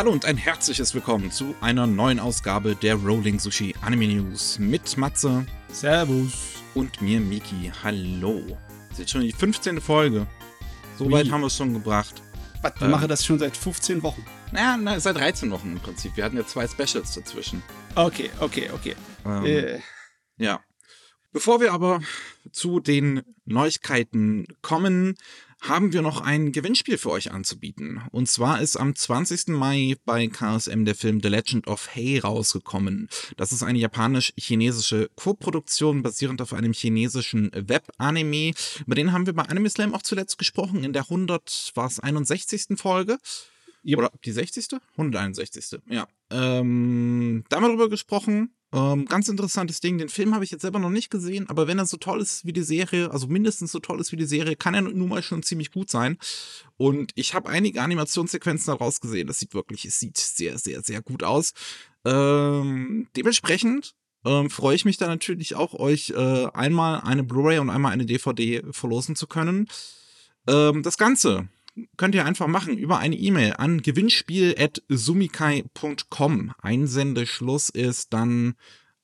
Hallo und ein herzliches Willkommen zu einer neuen Ausgabe der Rolling Sushi Anime News mit Matze. Servus. Und mir, Miki. Hallo. Das ist jetzt schon die 15. Folge. So weit haben wir es schon gebracht. Was, wir ähm, machen das schon seit 15 Wochen? Naja, na, seit 13 Wochen im Prinzip. Wir hatten ja zwei Specials dazwischen. Okay, okay, okay. Ähm, äh. Ja. Bevor wir aber zu den Neuigkeiten kommen, haben wir noch ein Gewinnspiel für euch anzubieten. Und zwar ist am 20. Mai bei KSM der Film The Legend of Hay rausgekommen. Das ist eine japanisch-chinesische Co-Produktion basierend auf einem chinesischen Web-Anime. Über den haben wir bei Anime Slam auch zuletzt gesprochen in der 100, war es 61. Folge. Oder die 60. 161. Ja. Ähm, da haben wir drüber gesprochen. Ähm, ganz interessantes Ding. Den Film habe ich jetzt selber noch nicht gesehen, aber wenn er so toll ist wie die Serie, also mindestens so toll ist wie die Serie, kann er nun mal schon ziemlich gut sein. Und ich habe einige Animationssequenzen daraus gesehen. Das sieht wirklich, es sieht sehr, sehr, sehr gut aus. Ähm, dementsprechend ähm, freue ich mich da natürlich auch, euch äh, einmal eine Blu-ray und einmal eine DVD verlosen zu können. Ähm, das Ganze könnt ihr einfach machen über eine E-Mail an gewinnspiel.sumikai.com. Einsendeschluss ist dann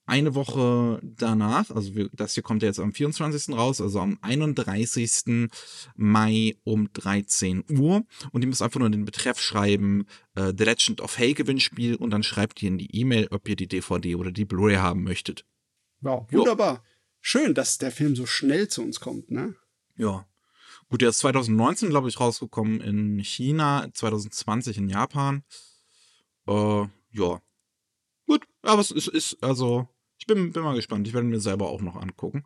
eine Woche danach, also wir, das hier kommt ja jetzt am 24. raus, also am 31. Mai um 13 Uhr. Und ihr müsst einfach nur den Betreff schreiben, äh, The Legend of Hay Gewinnspiel und dann schreibt ihr in die E-Mail, ob ihr die DVD oder die Blu-ray haben möchtet. Wow, wunderbar. Jo. Schön, dass der Film so schnell zu uns kommt, ne? Ja, Gut, der ist 2019, glaube ich, rausgekommen in China, 2020 in Japan. Äh, ja. Gut, aber es ist, ist, also, ich bin, bin mal gespannt. Ich werde mir selber auch noch angucken.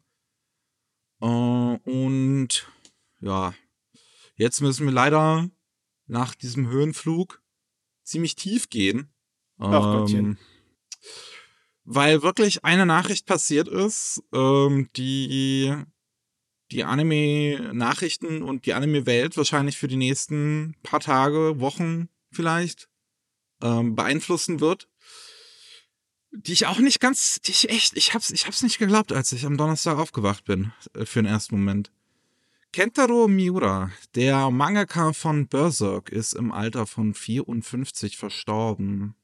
Äh, und ja, jetzt müssen wir leider nach diesem Höhenflug ziemlich tief gehen. Ach Gottchen. Ähm, weil wirklich eine Nachricht passiert ist, ähm, die die Anime-Nachrichten und die Anime-Welt wahrscheinlich für die nächsten paar Tage, Wochen vielleicht ähm, beeinflussen wird. Die ich auch nicht ganz, die ich echt, ich hab's, ich hab's nicht geglaubt, als ich am Donnerstag aufgewacht bin, äh, für den ersten Moment. Kentaro Miura, der Mangaka von Berserk, ist im Alter von 54 verstorben.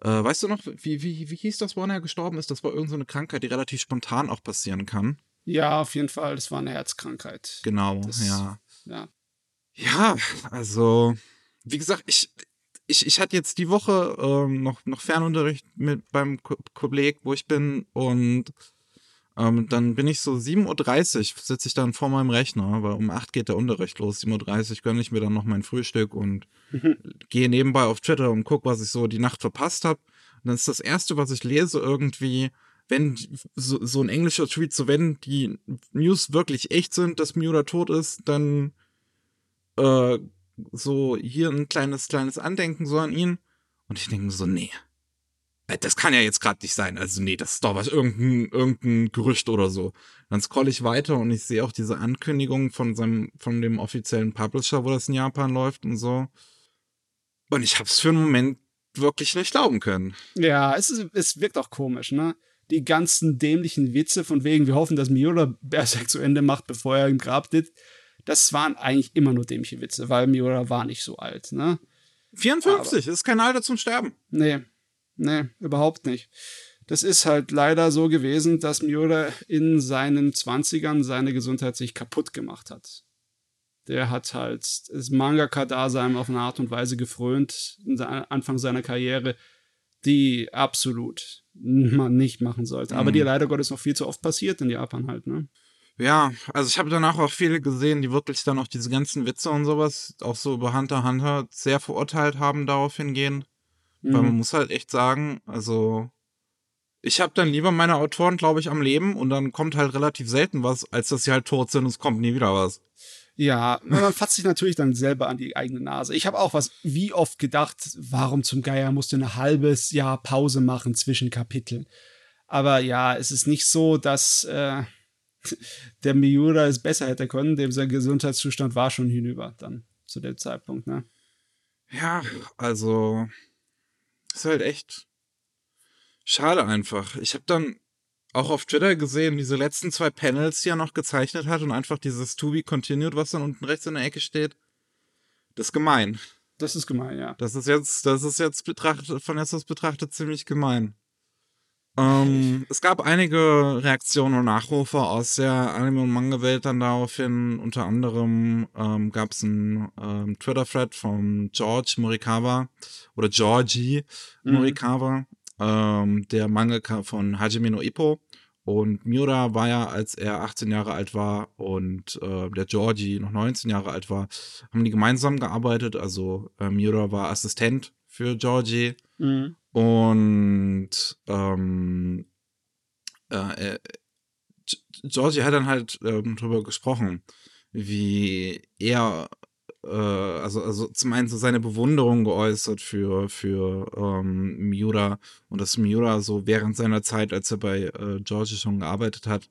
Äh, weißt du noch, wie, wie, wie hieß das, wo er gestorben ist? Das war irgendeine so Krankheit, die relativ spontan auch passieren kann. Ja, auf jeden Fall. Das war eine Herzkrankheit. Genau, das, ja. Ja. Ja, also, wie gesagt, ich, ich, ich hatte jetzt die Woche ähm, noch, noch Fernunterricht mit beim Kolleg, wo ich bin und ähm, dann bin ich so 7.30 Uhr, sitze ich dann vor meinem Rechner, weil um 8 geht der Unterricht los. 7.30 Uhr gönne ich mir dann noch mein Frühstück und mhm. gehe nebenbei auf Twitter und gucke, was ich so die Nacht verpasst habe. Und dann ist das Erste, was ich lese, irgendwie wenn so, so ein englischer Tweet, so wenn die News wirklich echt sind, dass Miura tot ist, dann äh, so hier ein kleines, kleines Andenken so an ihn. Und ich denke so, nee. Äh, das kann ja jetzt gerade nicht sein. Also nee, das ist doch was, irgendein, irgendein Gerücht oder so. Dann scroll ich weiter und ich sehe auch diese Ankündigung von seinem, von dem offiziellen Publisher, wo das in Japan läuft und so. Und ich hab's für einen Moment wirklich nicht glauben können. Ja, es, ist, es wirkt auch komisch, ne? Die ganzen dämlichen Witze von wegen, wir hoffen, dass Miura Berserk zu Ende macht, bevor er im Grab sitzt, das waren eigentlich immer nur dämliche Witze, weil Miura war nicht so alt, ne? 54, Aber, ist kein Alter zum Sterben. Nee, nee, überhaupt nicht. Das ist halt leider so gewesen, dass Miura in seinen 20ern seine Gesundheit sich kaputt gemacht hat. Der hat halt das Mangaka-Dasein auf eine Art und Weise gefrönt, Anfang seiner Karriere, die absolut man nicht machen sollte. Aber mhm. die leider Gottes noch viel zu oft passiert in Japan halt, ne? Ja, also ich habe danach auch viele gesehen, die wirklich dann auch diese ganzen Witze und sowas, auch so über Hunter Hunter, sehr verurteilt haben darauf hingehen. Mhm. Weil man muss halt echt sagen, also ich habe dann lieber meine Autoren, glaube ich, am Leben und dann kommt halt relativ selten was, als dass sie halt tot sind und es kommt nie wieder was. Ja, man fasst sich natürlich dann selber an die eigene Nase. Ich habe auch was wie oft gedacht, warum zum Geier musst du ein halbes Jahr Pause machen zwischen Kapiteln. Aber ja, es ist nicht so, dass äh, der Miura es besser hätte können, dem sein Gesundheitszustand war schon hinüber dann zu dem Zeitpunkt, ne? Ja, also ist halt echt schade einfach. Ich habe dann auch auf Twitter gesehen, diese letzten zwei Panels, die er noch gezeichnet hat und einfach dieses To be continued, was dann unten rechts in der Ecke steht. Das ist gemein. Das ist gemein, ja. Das ist jetzt, das ist jetzt betrachtet, von jetzt aus betrachtet ziemlich gemein. Ähm, es gab einige Reaktionen und Nachrufe aus der Anime- und Manga-Welt dann daraufhin. Unter anderem ähm, gab es einen ähm, Twitter-Thread von George Morikawa oder Georgie Mhm. Morikawa, ähm, der Mangaka von Hajime no Ippo. Und Miura war ja, als er 18 Jahre alt war und äh, der Georgie noch 19 Jahre alt war, haben die gemeinsam gearbeitet. Also äh, Miura war Assistent für Georgie. Mhm. Und ähm, äh, äh, Georgie hat dann halt ähm, drüber gesprochen, wie er, äh, also, also zum einen so seine Bewunderung geäußert für, für ähm, Miura und dass Miura so während seiner Zeit, als er bei äh, Georgie schon gearbeitet hat,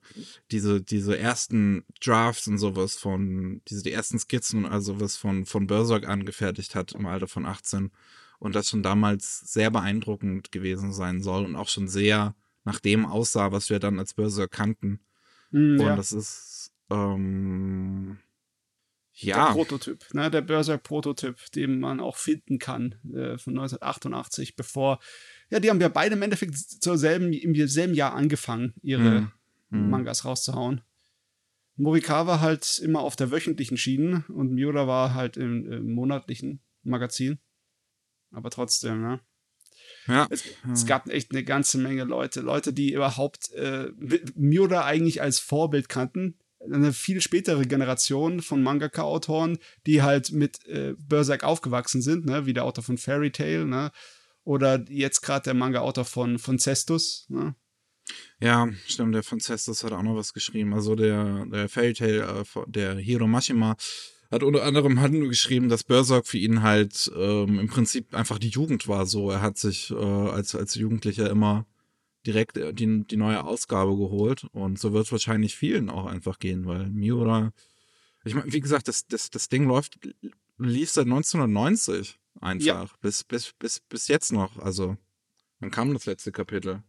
diese, diese ersten Drafts und sowas von, diese die ersten Skizzen und also was von, von Berserk angefertigt hat im Alter von 18 und das schon damals sehr beeindruckend gewesen sein soll und auch schon sehr nach dem aussah, was wir dann als Berserk kannten. Mhm, Und ja. das ist ähm, Der ja, Prototyp, ne? der Berserk-Prototyp, den man auch finden kann, äh, von 1988, bevor, ja, die haben ja beide im Endeffekt zur selben, im selben Jahr angefangen, ihre Mhm. Mhm. Mangas rauszuhauen. Morikawa halt immer auf der wöchentlichen Schiene und Miura war halt im, im monatlichen Magazin. Aber trotzdem, ne? ja, Es, es gab echt eine ganze Menge Leute, Leute, die überhaupt äh, Miura eigentlich als Vorbild kannten. Eine viel spätere Generation von Mangaka-Autoren, die halt mit äh, Berserk aufgewachsen sind, ne? wie der Autor von Fairy Tail, ne? oder jetzt gerade der Manga-Autor von, von Cestus. Ne? ja, stimmt, der von Cestus hat auch noch was geschrieben. Also der, der Fairy Tail, äh, der Hiro Mashima, hat unter anderem hat nur geschrieben, dass Berserk für ihn halt ähm, im Prinzip einfach die Jugend war. So, er hat sich äh, als, als Jugendlicher immer direkt äh, die, die neue Ausgabe geholt. Und so wird es wahrscheinlich vielen auch einfach gehen, weil Miura, ich meine, wie gesagt, das, das, das Ding läuft, lief seit 1990 einfach. Ja. Bis, bis, bis, bis jetzt noch. Also, wann kam das letzte Kapitel?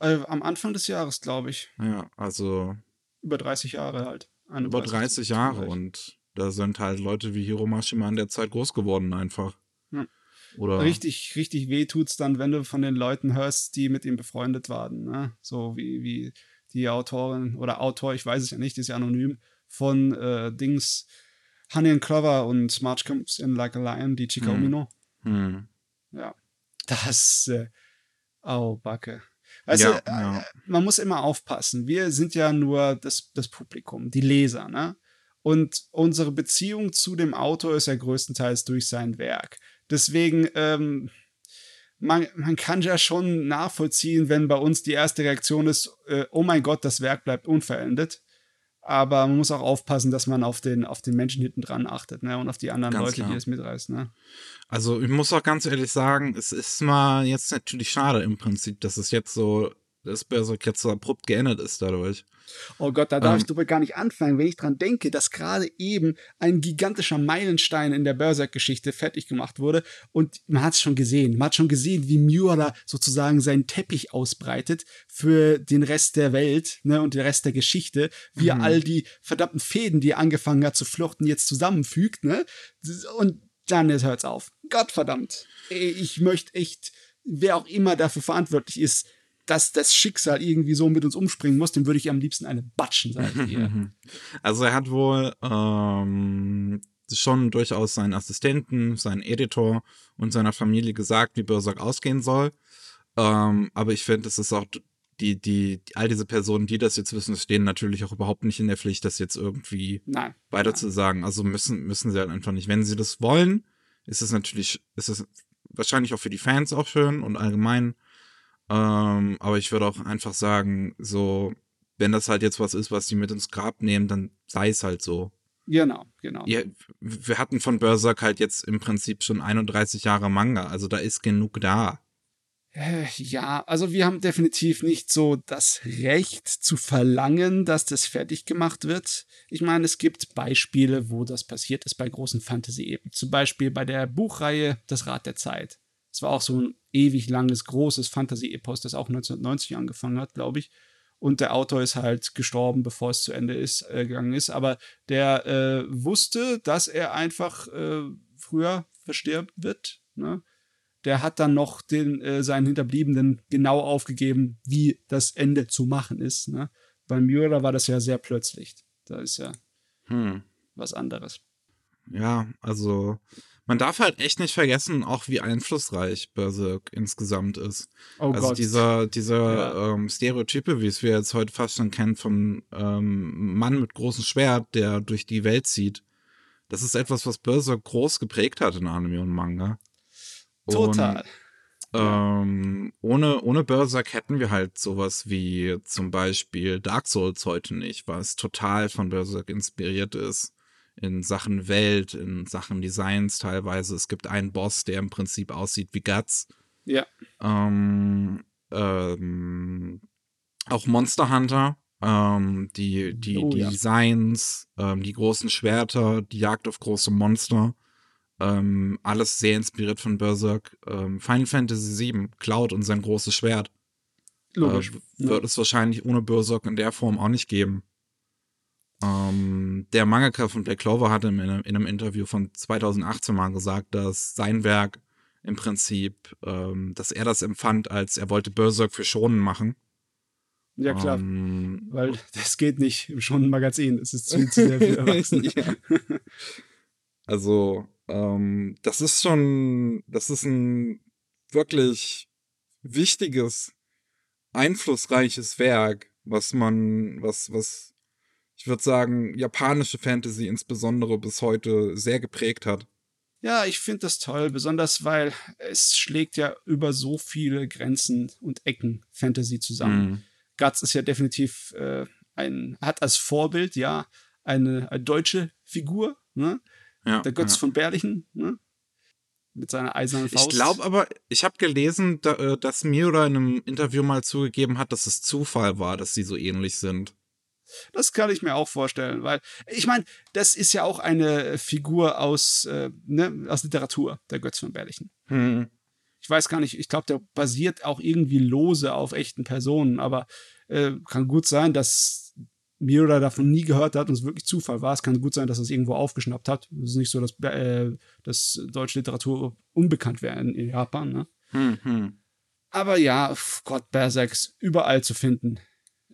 Äh, am Anfang des Jahres, glaube ich. Ja, also Über 30 Jahre halt. über 30 Jahre vielleicht. und da sind halt Leute wie Hiro Mashima in der Zeit groß geworden einfach. Ja. Oder Richtig, richtig weh tut's dann, wenn du von den Leuten hörst, die mit ihm befreundet waren. Ne? So wie, wie die Autorin oder Autor, ich weiß es ja nicht, die ist ja anonym, von äh, Dings Honey and Clover und March Comes in Like a Lion, die Chica. Umino. hm. Ja. Das, äh, au, Backe. Weißt ja, du, äh, ja. man muss immer aufpassen. Wir sind ja nur das, das Publikum, die Leser, ne? Und unsere Beziehung zu dem Autor ist ja größtenteils durch sein Werk. Deswegen, ähm, man, man kann ja schon nachvollziehen, wenn bei uns die erste Reaktion ist, äh, oh mein Gott, das Werk bleibt unverändert. Aber man muss auch aufpassen, dass man auf den, auf den Menschen hinten dran achtet, ne? Und auf die anderen Ganz Leute, klar. die es mitreißen, ne? Also ich muss auch ganz ehrlich sagen, es ist mal jetzt natürlich schade im Prinzip, dass es jetzt so, dass Berserk jetzt so abrupt geändert ist dadurch. Oh Gott, da darf Ähm. ich drüber gar nicht anfangen, wenn ich dran denke, dass gerade eben ein gigantischer Meilenstein in der Berserk-Geschichte fertig gemacht wurde und man hat es schon gesehen. Man hat schon gesehen, wie Miura sozusagen seinen Teppich ausbreitet für den Rest der Welt ne, und den Rest der Geschichte, wie er Mhm. all die verdammten Fäden, die er angefangen hat zu flochten, jetzt zusammenfügt. Ne? Und dann ist hört's auf. Gottverdammt. Ich möchte echt, wer auch immer dafür verantwortlich ist, dass das Schicksal irgendwie so mit uns umspringen muss, dem würde ich am liebsten eine batschen, sag ich dir. Also er hat wohl ähm, schon durchaus seinen Assistenten, seinen Editor und seiner Familie gesagt, wie Berserk ausgehen soll. Ähm, aber ich finde, es ist auch die, die, die, all diese Personen, die das jetzt wissen, stehen natürlich auch überhaupt nicht in der Pflicht, das jetzt irgendwie Nein. weiter Nein. zu sagen. Also müssen, müssen sie halt einfach nicht. Wenn sie das wollen, ist es natürlich, ist es wahrscheinlich auch für die Fans auch schön und allgemein. Ähm, aber ich würde auch einfach sagen, so, wenn das halt jetzt was ist, was die mit ins Grab nehmen, dann sei es halt so. Genau, genau. Ja, wir hatten von Berserk halt jetzt im Prinzip schon 31 Jahre Manga, also da ist genug da. Äh, Ja, also wir haben definitiv nicht so das Recht zu verlangen, dass das fertig gemacht wird. Ich meine, es gibt Beispiele, wo das passiert ist bei großen Fantasy-Epen. Zum Beispiel bei der Buchreihe Das Rad der Zeit. Es war auch so ein ewig langes, großes Fantasy-Epos, das auch 1990 angefangen hat, glaube ich. Und der Autor ist halt gestorben, bevor es zu Ende ist, äh, gegangen ist. Aber der äh, wusste, dass er einfach äh, früher verstirbt wird, ne? der hat dann noch den, äh, seinen Hinterbliebenen genau aufgegeben, wie das Ende zu machen ist. Ne? Bei Miura war das ja sehr plötzlich. Da ist ja hm. was anderes. Ja, also man darf halt echt nicht vergessen, auch wie einflussreich Berserk insgesamt ist. Oh also Gott. dieser, dieser ja. ähm, Stereotype, wie es wir jetzt heute fast schon kennen, vom ähm, Mann mit großem Schwert, der durch die Welt zieht. Das ist etwas, was Berserk groß geprägt hat in Anime und Manga. Total. Und, ähm, ohne, ohne Berserk hätten wir halt sowas wie zum Beispiel Dark Souls heute nicht, was total von Berserk inspiriert ist in Sachen Welt, in Sachen Designs teilweise. Es gibt einen Boss, der im Prinzip aussieht wie Guts. Ja. Ähm, ähm, auch Monster Hunter, ähm, die, die, oh, die ja. Designs, ähm, die großen Schwerter, die Jagd auf große Monster. Ähm, alles sehr inspiriert von Berserk. Ähm, Final Fantasy VII, Cloud und sein großes Schwert. Logisch. Äh, wird ja. es wahrscheinlich ohne Berserk in der Form auch nicht geben. Ähm, der Mangaka von Black Clover hatte in einem, in einem, Interview von 2018 mal gesagt, dass sein Werk im Prinzip, ähm, dass er das empfand, als er wollte Berserk für Schonen machen. Ja, klar. Ähm, Weil das geht nicht im Shonen-Magazin. Es ist zu, zu sehr für Erwachsene. Also, ähm, das ist schon, das ist ein wirklich wichtiges, einflussreiches Werk, was man, was, was ich würde sagen, japanische Fantasy insbesondere bis heute sehr geprägt hat. Ja, ich finde das toll, besonders weil es schlägt ja über so viele Grenzen und Ecken Fantasy zusammen. Mhm. Guts ist ja definitiv äh, ein, hat als Vorbild ja eine, eine deutsche Figur, ne? Ja, Der Götz ja. von Berlichen, ne? Mit seiner eisernen Faust. Ich glaube aber, ich habe gelesen, da, äh, dass Miura in einem Interview mal zugegeben hat, dass es Zufall war, dass sie so ähnlich sind. Das kann ich mir auch vorstellen, weil ich meine, das ist ja auch eine Figur aus, äh, ne, aus Literatur, der Götz von Berlichen. Hm. Ich weiß gar nicht, ich glaube, der basiert auch irgendwie lose auf echten Personen, aber äh, kann gut sein, dass Miura davon nie gehört hat und es wirklich Zufall war. Es kann gut sein, dass er es irgendwo aufgeschnappt hat. Es ist nicht so, dass, äh, dass deutsche Literatur unbekannt wäre in, in Japan. Ne? Hm, hm. Aber ja, Gott, Berserk ist überall zu finden.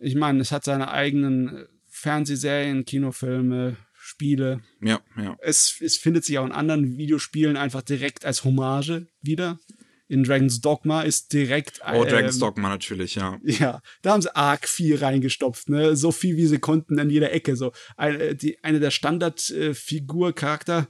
Ich meine, es hat seine eigenen äh, Fernsehserien, Kinofilme, Spiele. Ja, ja. Es, es findet sich auch in anderen Videospielen einfach direkt als Hommage wieder. In Dragon's Dogma ist direkt. Oh, Dragon's ähm, Dogma natürlich, ja. Ja, da haben sie arg viel reingestopft, ne? So viel wie sie konnten an jeder Ecke. So eine, die, eine der Standardfigur-Charakter, äh,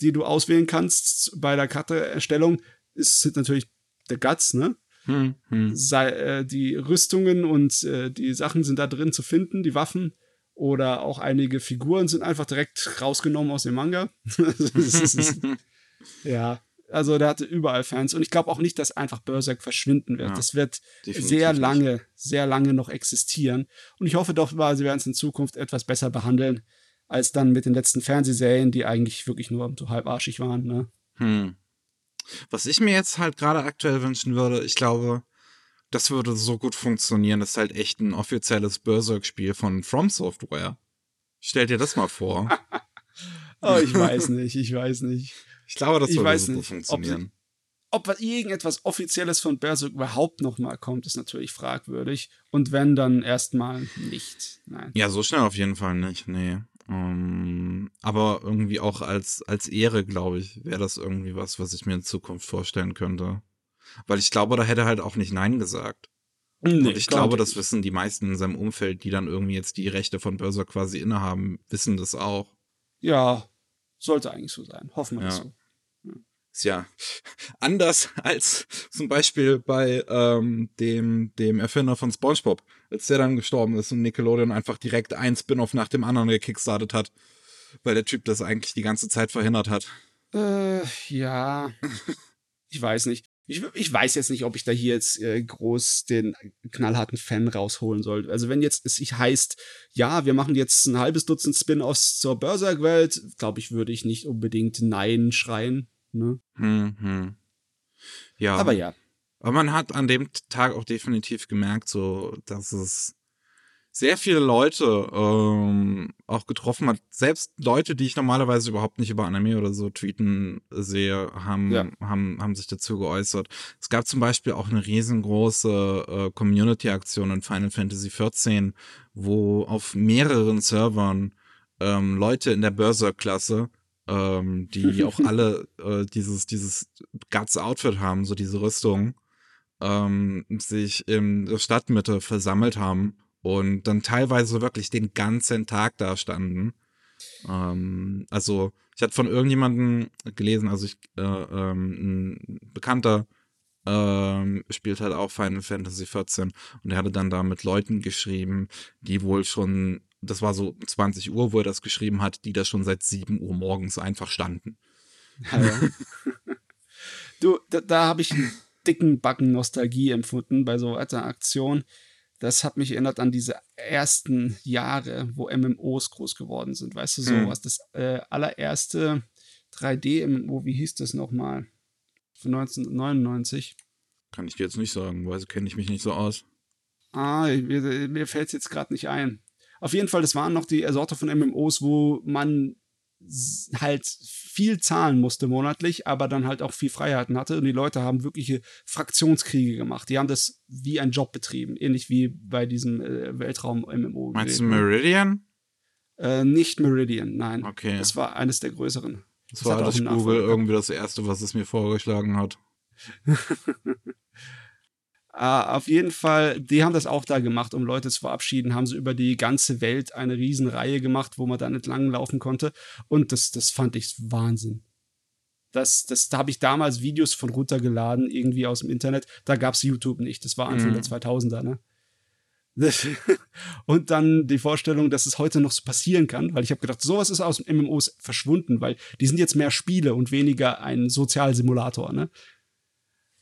die du auswählen kannst bei der Charaktererstellung, ist sind natürlich der Guts, ne? Hm, hm. Sei, äh, die Rüstungen und äh, die Sachen sind da drin zu finden, die Waffen. Oder auch einige Figuren sind einfach direkt rausgenommen aus dem Manga. ja, also der hatte überall Fans. Und ich glaube auch nicht, dass einfach Berserk verschwinden wird. Ja, das wird sehr lange, nicht. sehr lange noch existieren. Und ich hoffe doch, sie werden es in Zukunft etwas besser behandeln, als dann mit den letzten Fernsehserien, die eigentlich wirklich nur so halbarschig waren. Ne? Hm. Was ich mir jetzt halt gerade aktuell wünschen würde, ich glaube, das würde so gut funktionieren. Das ist halt echt ein offizielles Berserk-Spiel von From Software. Stell dir das mal vor. oh, ich weiß nicht, ich weiß nicht. Ich glaube, das ich würde so gut funktionieren. Ob, ob irgendetwas Offizielles von Berserk überhaupt noch mal kommt, ist natürlich fragwürdig. Und wenn, dann erstmal nicht. Nein. Ja, so schnell auf jeden Fall nicht, nee. Ähm, aber irgendwie auch als, als Ehre, glaube ich, wäre das irgendwie was, was ich mir in Zukunft vorstellen könnte. Weil ich glaube, da hätte er halt auch nicht Nein gesagt. Nee, Und ich glaube, das wissen die meisten in seinem Umfeld, die dann irgendwie jetzt die Rechte von Börser quasi innehaben, wissen das auch. Ja, sollte eigentlich so sein. Hoffen wir ja. so ist ja anders als zum Beispiel bei ähm, dem, dem Erfinder von SpongeBob, als der dann gestorben ist und Nickelodeon einfach direkt ein Spin-off nach dem anderen gekickstartet hat, weil der Typ das eigentlich die ganze Zeit verhindert hat. Äh, ja. ich weiß nicht. Ich, ich weiß jetzt nicht, ob ich da hier jetzt äh, groß den knallharten Fan rausholen soll. Also wenn jetzt es heißt, ja, wir machen jetzt ein halbes Dutzend Spin-offs zur Berserk-Welt, glaube ich, würde ich nicht unbedingt Nein schreien. Ne? Hm, hm. Ja. Aber ja. Aber man hat an dem Tag auch definitiv gemerkt, so, dass es sehr viele Leute ähm, auch getroffen hat. Selbst Leute, die ich normalerweise überhaupt nicht über Anime oder so tweeten sehe, haben, ja. haben, haben sich dazu geäußert. Es gab zum Beispiel auch eine riesengroße äh, Community-Aktion in Final Fantasy XIV, wo auf mehreren Servern ähm, Leute in der Berserk-Klasse ähm, die auch alle äh, dieses, dieses Guts-Outfit haben, so diese Rüstung, ähm, sich in der Stadtmitte versammelt haben und dann teilweise wirklich den ganzen Tag da standen. Ähm, also ich hatte von irgendjemandem gelesen, also ich, äh, ähm, ein Bekannter ähm, spielt halt auch Final Fantasy XIV und er hatte dann da mit Leuten geschrieben, die wohl schon, das war so 20 Uhr, wo er das geschrieben hat, die da schon seit 7 Uhr morgens einfach standen. Ja, ja. du, da, da habe ich einen dicken Backen Nostalgie empfunden bei so einer Aktion das hat mich erinnert an diese ersten Jahre, wo MMOs groß geworden sind. Weißt du, so mhm. was das äh, allererste 3D-MMO, wie hieß das nochmal? Von 1999. Kann ich dir jetzt nicht sagen, weil kenne ich mich nicht so aus. Ah, mir, mir fällt es jetzt gerade nicht ein. Auf jeden Fall, das waren noch die Sorte von MMOs, wo man halt viel zahlen musste monatlich, aber dann halt auch viel Freiheiten hatte. Und die Leute haben wirkliche Fraktionskriege gemacht. Die haben das wie ein Job betrieben, ähnlich wie bei diesem äh, Weltraum-MMO. Meinst du Meridian? Äh, nicht Meridian, nein. Okay. Das war eines der größeren. Das, das war das Google irgendwie das erste, was es mir vorgeschlagen hat. Uh, auf jeden Fall, die haben das auch da gemacht, um Leute zu verabschieden, haben sie über die ganze Welt eine Riesenreihe gemacht, wo man da entlang laufen konnte. Und das, das fand ich Wahnsinn. Das, das, da habe ich damals Videos von runtergeladen, irgendwie aus dem Internet. Da gab es YouTube nicht. Das war Anfang mhm. der 2000er, ne? und dann die Vorstellung, dass es heute noch so passieren kann, weil ich habe gedacht, sowas ist aus MMOs verschwunden, weil die sind jetzt mehr Spiele und weniger ein Sozialsimulator, ne?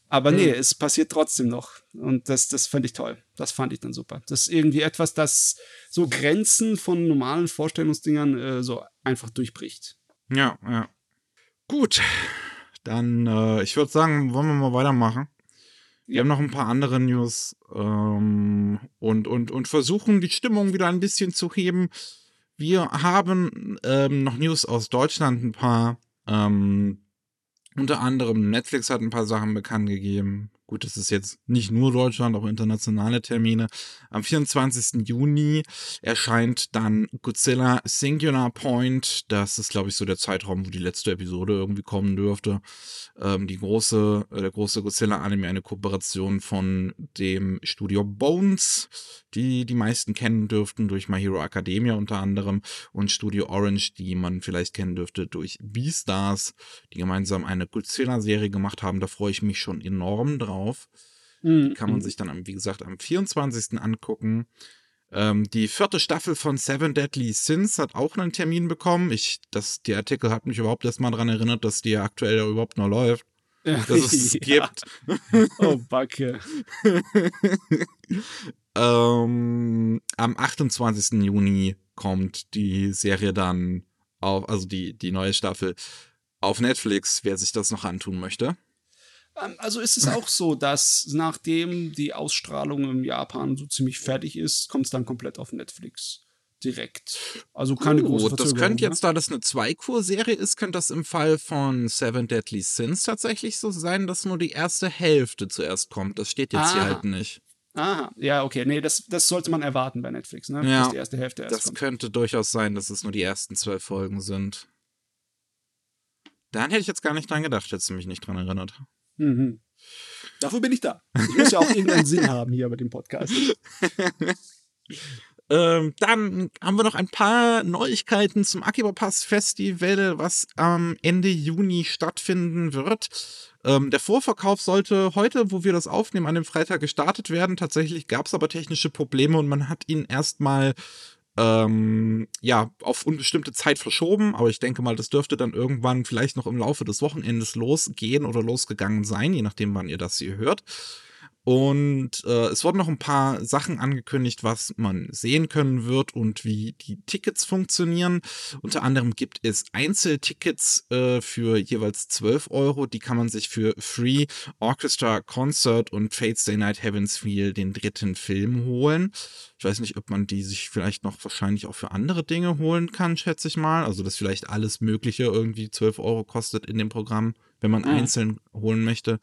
Aber nee, mhm. es passiert trotzdem noch. Und das, das fand ich toll. Das fand ich dann super. Das ist irgendwie etwas, das so Grenzen von normalen Vorstellungsdingern äh, so einfach durchbricht. Ja, ja. Gut. Dann, äh, ich würde sagen, wollen wir mal weitermachen. Wir haben noch ein paar andere News ähm, und, und, und versuchen die Stimmung wieder ein bisschen zu heben. Wir haben ähm, noch News aus Deutschland, ein paar. Ähm, unter anderem Netflix hat ein paar Sachen bekannt gegeben. Gut, das ist jetzt nicht nur Deutschland, auch internationale Termine. Am 24. Juni erscheint dann Godzilla Singular Point. Das ist, glaube ich, so der Zeitraum, wo die letzte Episode irgendwie kommen dürfte. Ähm, die große, äh, der große Godzilla-Anime, eine Kooperation von dem Studio Bones, die die meisten kennen dürften durch My Hero Academia unter anderem und Studio Orange, die man vielleicht kennen dürfte durch Beastars, die gemeinsam eine Godzilla-Serie gemacht haben. Da freue ich mich schon enorm drauf drauf. Mhm. Kann man sich dann, wie gesagt, am 24. angucken. Ähm, die vierte Staffel von Seven Deadly Sins hat auch einen Termin bekommen. Ich, das, die Artikel hat mich überhaupt erst mal daran erinnert, dass die aktuell ja überhaupt noch läuft. Dass es ja. gibt. Oh, Backe. ähm, am 28. Juni kommt die Serie dann auf, also die, die neue Staffel auf Netflix, wer sich das noch antun möchte. Ähm, also ist es auch so, dass nachdem die Ausstrahlung im Japan so ziemlich fertig ist, kommt es dann komplett auf Netflix. Direkt. Also keine Gut, große Das könnte jetzt, ne? da das eine Zweikur-Serie ist, könnte das im Fall von Seven Deadly Sins tatsächlich so sein, dass nur die erste Hälfte zuerst kommt. Das steht jetzt ah. hier halt nicht. Aha, ja, okay. Nee, das, das sollte man erwarten bei Netflix, ne? Ja, dass die erste Hälfte erst das kommt. könnte durchaus sein, dass es nur die ersten zwölf Folgen sind. Dann hätte ich jetzt gar nicht dran gedacht, hättest du mich nicht dran erinnert. Mhm. Dafür bin ich da. Ich muss ja auch irgendeinen Sinn haben hier bei dem Podcast. Ähm, dann haben wir noch ein paar Neuigkeiten zum Akiba Pass Festival, was am Ende Juni stattfinden wird. Ähm, der Vorverkauf sollte heute, wo wir das aufnehmen, an dem Freitag gestartet werden. Tatsächlich gab es aber technische Probleme und man hat ihn erstmal ähm, ja, auf unbestimmte Zeit verschoben, aber ich denke mal, das dürfte dann irgendwann vielleicht noch im Laufe des Wochenendes losgehen oder losgegangen sein, je nachdem, wann ihr das hier hört. Und äh, es wurden noch ein paar Sachen angekündigt, was man sehen können wird und wie die Tickets funktionieren. Unter anderem gibt es Einzeltickets äh, für jeweils 12 Euro. Die kann man sich für Free Orchestra Concert und Fates Day Night Heavens Feel, den dritten Film, holen. Ich weiß nicht, ob man die sich vielleicht noch wahrscheinlich auch für andere Dinge holen kann, schätze ich mal. Also, dass vielleicht alles Mögliche irgendwie 12 Euro kostet in dem Programm wenn man mhm. einzeln holen möchte.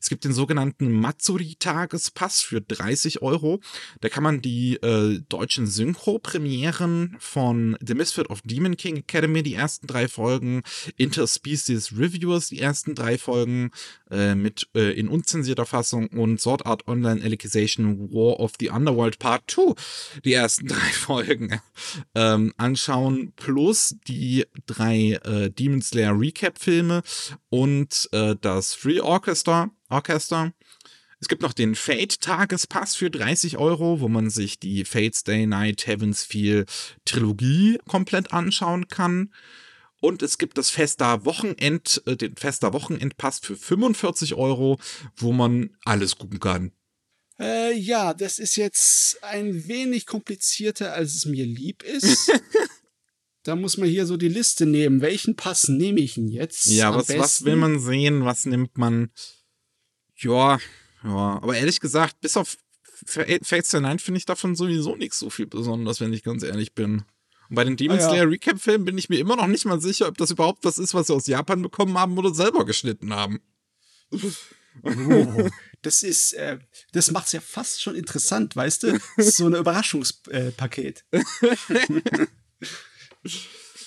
Es gibt den sogenannten Matsuri-Tagespass für 30 Euro. Da kann man die äh, deutschen Synchro-Premieren von The Misfit of Demon King Academy, die ersten drei Folgen, Interspecies Reviewers, die ersten drei Folgen äh, mit äh, in unzensierter Fassung und Sword Art Online Alicization War of the Underworld Part 2, die ersten drei Folgen ähm, anschauen, plus die drei äh, Demon Slayer Recap-Filme und äh, das Free Orchestra. Orchester. Es gibt noch den Fate-Tagespass für 30 Euro, wo man sich die Fates Day Night Heavens Feel Trilogie komplett anschauen kann. Und es gibt das Fester Wochenend, äh, den Fester Wochenendpass für 45 Euro, wo man alles gucken kann. Äh, ja, das ist jetzt ein wenig komplizierter, als es mir lieb ist. da muss man hier so die Liste nehmen. Welchen Pass nehme ich denn jetzt? Ja, was, was will man sehen? Was nimmt man? Ja, ja. Aber ehrlich gesagt, bis auf Fates Night finde ich davon sowieso nichts so viel Besonderes, wenn ich ganz ehrlich bin. Und bei den Demon ah, Slayer ja. Recap-Filmen bin ich mir immer noch nicht mal sicher, ob das überhaupt was ist, was sie aus Japan bekommen haben oder selber geschnitten haben. Oh, das ist, äh, das macht's ja fast schon interessant, weißt du? so ein Überraschungspaket. Äh,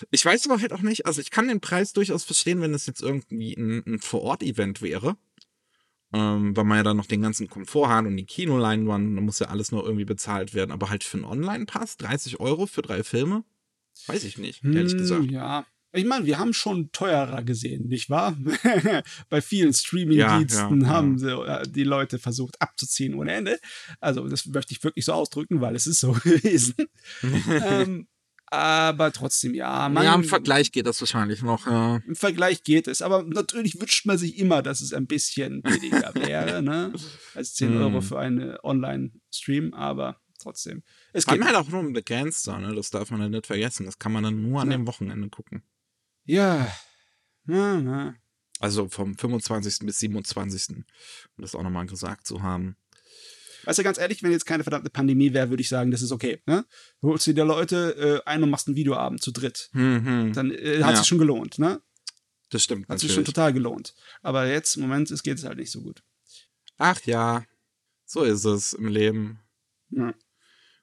Ich weiß aber halt auch nicht, also ich kann den Preis durchaus verstehen, wenn es jetzt irgendwie ein, ein Vor-Ort-Event wäre. Ähm, weil man ja dann noch den ganzen Komfort hat und die Kinoleinwand, da muss ja alles nur irgendwie bezahlt werden. Aber halt für einen Online-Pass 30 Euro für drei Filme? Weiß ich nicht, ehrlich hm, gesagt. Ja, ich meine, wir haben schon teurer gesehen, nicht wahr? Bei vielen Streaming-Diensten ja, ja, haben ja. die Leute versucht abzuziehen ohne Ende. Also, das möchte ich wirklich so ausdrücken, weil es ist so gewesen. ähm, aber trotzdem, ja. Man, ja, im Vergleich geht das wahrscheinlich noch, ja. Im Vergleich geht es. Aber natürlich wünscht man sich immer, dass es ein bisschen billiger wäre, ne? Als 10 Euro hm. für einen Online-Stream, aber trotzdem. Es geht halt auch nur um begrenzter, ne? Das darf man ja nicht vergessen. Das kann man dann nur an ja. dem Wochenende gucken. Ja. ja, ja. Also vom 25. bis 27. Um das auch nochmal gesagt zu haben. Weißt du, ganz ehrlich, wenn jetzt keine verdammte Pandemie wäre, würde ich sagen, das ist okay. Ne? Du holst dir Leute äh, ein und machst einen Videoabend zu dritt. Mhm. Dann äh, hat ja. sich schon gelohnt, ne? Das stimmt. Hat sich schon total gelohnt. Aber jetzt, im Moment, es geht es halt nicht so gut. Ach ja, so ist es im Leben. Ja.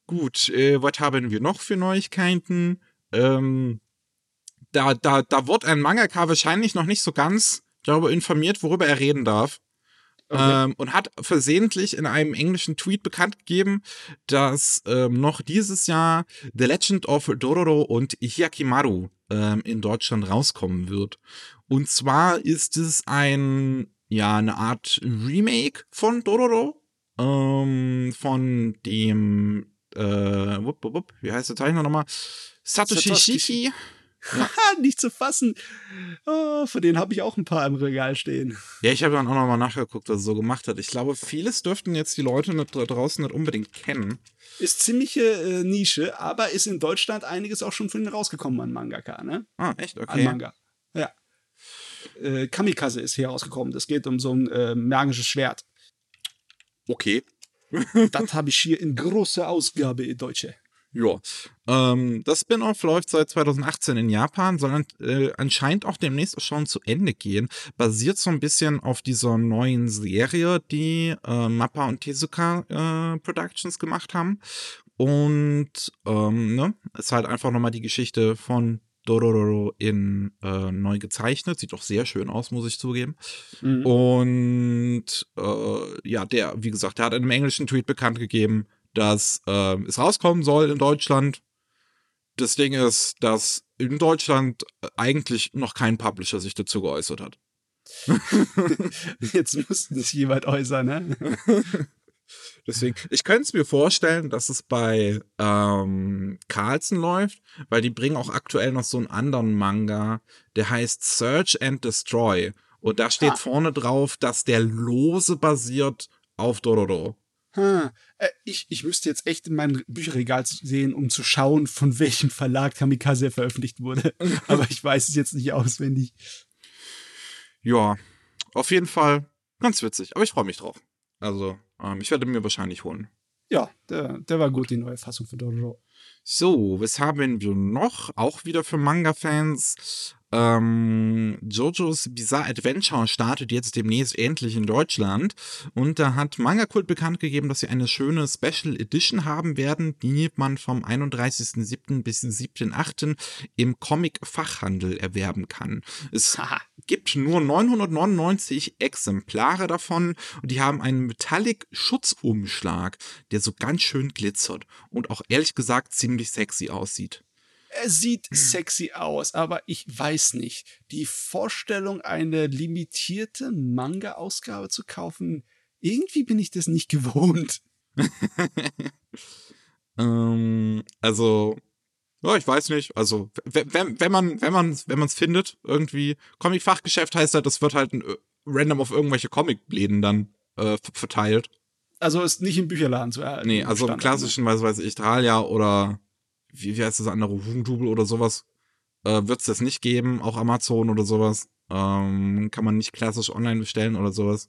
Gut, äh, was haben wir noch für Neuigkeiten? Ähm, da, da, da wird ein Mangaka wahrscheinlich noch nicht so ganz darüber informiert, worüber er reden darf. Okay. Ähm, und hat versehentlich in einem englischen Tweet bekannt gegeben, dass ähm, noch dieses Jahr The Legend of Dororo und Hyakimaru ähm, in Deutschland rauskommen wird. Und zwar ist es ein, ja, eine Art Remake von Dororo, ähm, von dem, äh, wupp, wupp, wie heißt der Zeichner nochmal? Satoshi, Satoshi Shiki. Nicht zu fassen. Oh, von denen habe ich auch ein paar im Regal stehen. Ja, ich habe dann auch nochmal nachgeguckt, was er so gemacht hat. Ich glaube, vieles dürften jetzt die Leute nicht, da draußen nicht unbedingt kennen. Ist ziemliche äh, Nische, aber ist in Deutschland einiges auch schon von ihnen rausgekommen an Mangaka, ne? Ah, echt? Okay. An Manga. Ja. Äh, Kamikaze ist hier rausgekommen. Das geht um so ein äh, magisches Schwert. Okay. das habe ich hier in großer Ausgabe in Deutsche. Ja. Ähm, das Spin-off läuft seit 2018 in Japan, soll äh, anscheinend auch demnächst schon zu Ende gehen. Basiert so ein bisschen auf dieser neuen Serie, die äh, Mappa und Tezuka äh, Productions gemacht haben. Und ähm, ne, ist halt einfach nochmal die Geschichte von Dororo in äh, neu gezeichnet. Sieht doch sehr schön aus, muss ich zugeben. Mhm. Und äh, ja, der, wie gesagt, der hat in einem englischen Tweet bekannt gegeben, dass äh, es rauskommen soll in Deutschland. Das Ding ist, dass in Deutschland eigentlich noch kein Publisher sich dazu geäußert hat. Jetzt musste sich jemand äußern, ne? Deswegen, ich könnte es mir vorstellen, dass es bei ähm, Carlson läuft, weil die bringen auch aktuell noch so einen anderen Manga, der heißt Search and Destroy. Und da steht ah. vorne drauf, dass der lose basiert auf Dororo. Hm. Äh, ich, ich müsste jetzt echt in mein Bücherregal sehen, um zu schauen, von welchem Verlag Kamikaze veröffentlicht wurde. Aber ich weiß es jetzt nicht auswendig. Ja, auf jeden Fall ganz witzig. Aber ich freue mich drauf. Also, ähm, ich werde mir wahrscheinlich holen. Ja, der, der war gut, die neue Fassung für Dororo. So, was haben wir noch? Auch wieder für Manga-Fans. Ähm, JoJo's Bizarre Adventure startet jetzt demnächst endlich in Deutschland. Und da hat Manga Kult bekannt gegeben, dass sie eine schöne Special Edition haben werden, die man vom 31.07. bis 7.08. im Comic-Fachhandel erwerben kann. Es gibt nur 999 Exemplare davon und die haben einen Metallic-Schutzumschlag, der so ganz schön glitzert und auch ehrlich gesagt ziemlich sexy aussieht. Er sieht sexy aus, aber ich weiß nicht. Die Vorstellung, eine limitierte Manga-Ausgabe zu kaufen, irgendwie bin ich das nicht gewohnt. ähm, also, ja, ich weiß nicht. Also, wenn, wenn man, wenn man, wenn man es findet, irgendwie, Comic-Fachgeschäft heißt halt, das wird halt ein, äh, random auf irgendwelche Comic-Läden dann äh, verteilt. Also ist nicht im Bücherladen zu erhalten. Nee, also im ne? klassischen, weiß weiß ich, Italia oder wie, wie heißt das andere, Hugendubel oder sowas, äh, wird es das nicht geben, auch Amazon oder sowas. Ähm, kann man nicht klassisch online bestellen oder sowas.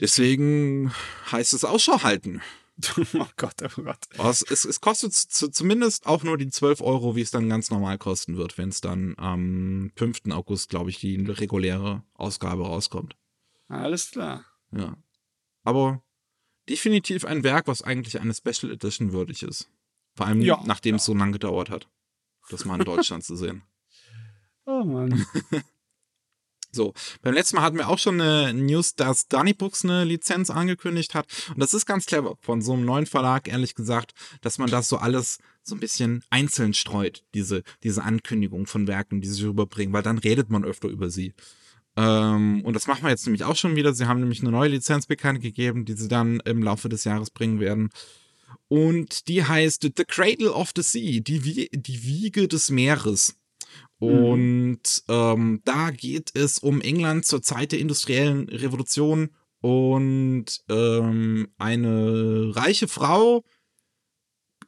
Deswegen heißt es Ausschau halten. oh Gott, oh Gott. Es, es, es kostet zumindest auch nur die 12 Euro, wie es dann ganz normal kosten wird, wenn es dann am 5. August, glaube ich, die reguläre Ausgabe rauskommt. Alles klar. Ja. Aber definitiv ein Werk, was eigentlich eine Special Edition würdig ist. Vor allem, ja, nachdem ja. es so lange gedauert hat, das mal in Deutschland zu sehen. Oh Mann. So, beim letzten Mal hatten wir auch schon eine News, dass Dunny Books eine Lizenz angekündigt hat. Und das ist ganz clever von so einem neuen Verlag, ehrlich gesagt, dass man das so alles so ein bisschen einzeln streut, diese, diese Ankündigung von Werken, die sie rüberbringen, weil dann redet man öfter über sie. Ähm, und das machen wir jetzt nämlich auch schon wieder. Sie haben nämlich eine neue Lizenz bekannt gegeben, die sie dann im Laufe des Jahres bringen werden. Und die heißt The Cradle of the Sea, die, Wie die Wiege des Meeres. Mhm. Und ähm, da geht es um England zur Zeit der industriellen Revolution und ähm, eine reiche Frau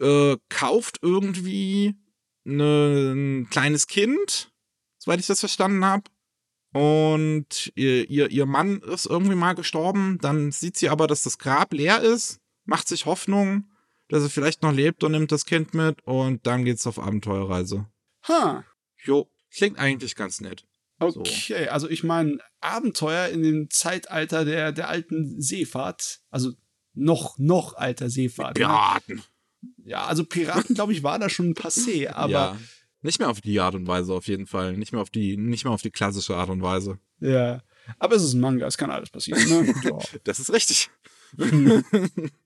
äh, kauft irgendwie ne, ein kleines Kind, soweit ich das verstanden habe. Und ihr, ihr, ihr Mann ist irgendwie mal gestorben. Dann sieht sie aber, dass das Grab leer ist, macht sich Hoffnung dass er vielleicht noch lebt und nimmt das Kind mit und dann geht's auf Abenteuerreise. Ha. Jo, klingt eigentlich ganz nett. Okay, so. also ich meine, Abenteuer in dem Zeitalter der, der alten Seefahrt, also noch, noch alter Seefahrt. Ne? Piraten. Ne? Ja, also Piraten, glaube ich, war da schon passé, aber. Ja, nicht mehr auf die Art und Weise auf jeden Fall. Nicht mehr auf die, nicht mehr auf die klassische Art und Weise. Ja. Aber es ist ein Manga, es kann alles passieren. Ne? Das ist richtig.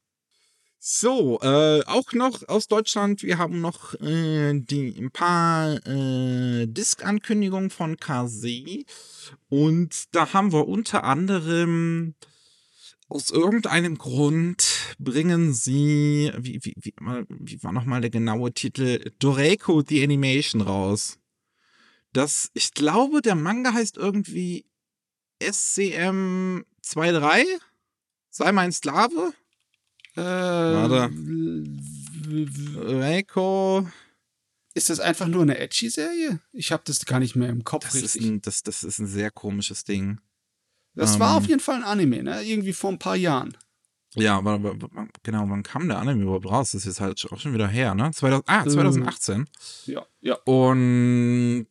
So, äh, auch noch aus Deutschland, wir haben noch äh, die, ein paar äh, Disc-Ankündigungen von KZ. Und da haben wir unter anderem aus irgendeinem Grund bringen sie, wie, wie, wie, wie war nochmal der genaue Titel? Doreko The Animation raus. Das, ich glaube, der Manga heißt irgendwie SCM 2.3? Sei mein Sklave? Äh, Warte. Reiko. Ist das einfach nur eine Edgy-Serie? Ich habe das gar nicht mehr im Kopf das richtig. Ist ein, das, das ist ein sehr komisches Ding. Das ähm, war auf jeden Fall ein Anime, ne? Irgendwie vor ein paar Jahren. Ja, aber, aber, genau, wann kam der Anime überhaupt raus? Das ist jetzt halt auch schon wieder her, ne? 2000, ah, 2018. Ähm, ja, ja. Und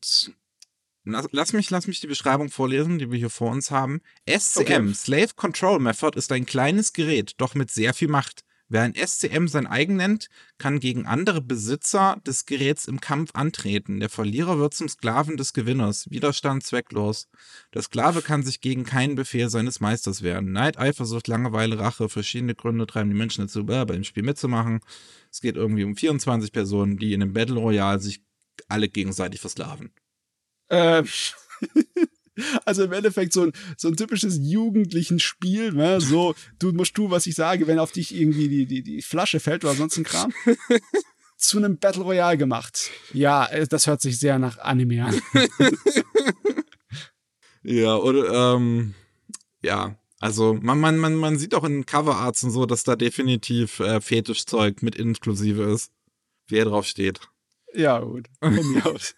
Lass mich, lass mich die Beschreibung vorlesen, die wir hier vor uns haben. SCM, okay. Slave Control Method, ist ein kleines Gerät, doch mit sehr viel Macht. Wer ein SCM sein eigen nennt, kann gegen andere Besitzer des Geräts im Kampf antreten. Der Verlierer wird zum Sklaven des Gewinners. Widerstand zwecklos. Der Sklave kann sich gegen keinen Befehl seines Meisters wehren. Neid, Eifersucht, Langeweile, Rache, verschiedene Gründe treiben die Menschen dazu, äh, bei dem Spiel mitzumachen. Es geht irgendwie um 24 Personen, die in einem Battle Royale sich alle gegenseitig versklaven. Ähm, also im Endeffekt so ein, so ein typisches jugendlichen Spiel, ne? So, du musst tun, was ich sage, wenn auf dich irgendwie die, die, die Flasche fällt oder sonst ein Kram. zu einem Battle Royale gemacht. Ja, äh, das hört sich sehr nach Anime an. ja, oder, ähm, ja, Also man, man, man, man sieht auch in Coverarts und so, dass da definitiv äh, Fetischzeug mit inklusive ist. Wer drauf steht. Ja, gut. Von mir aus.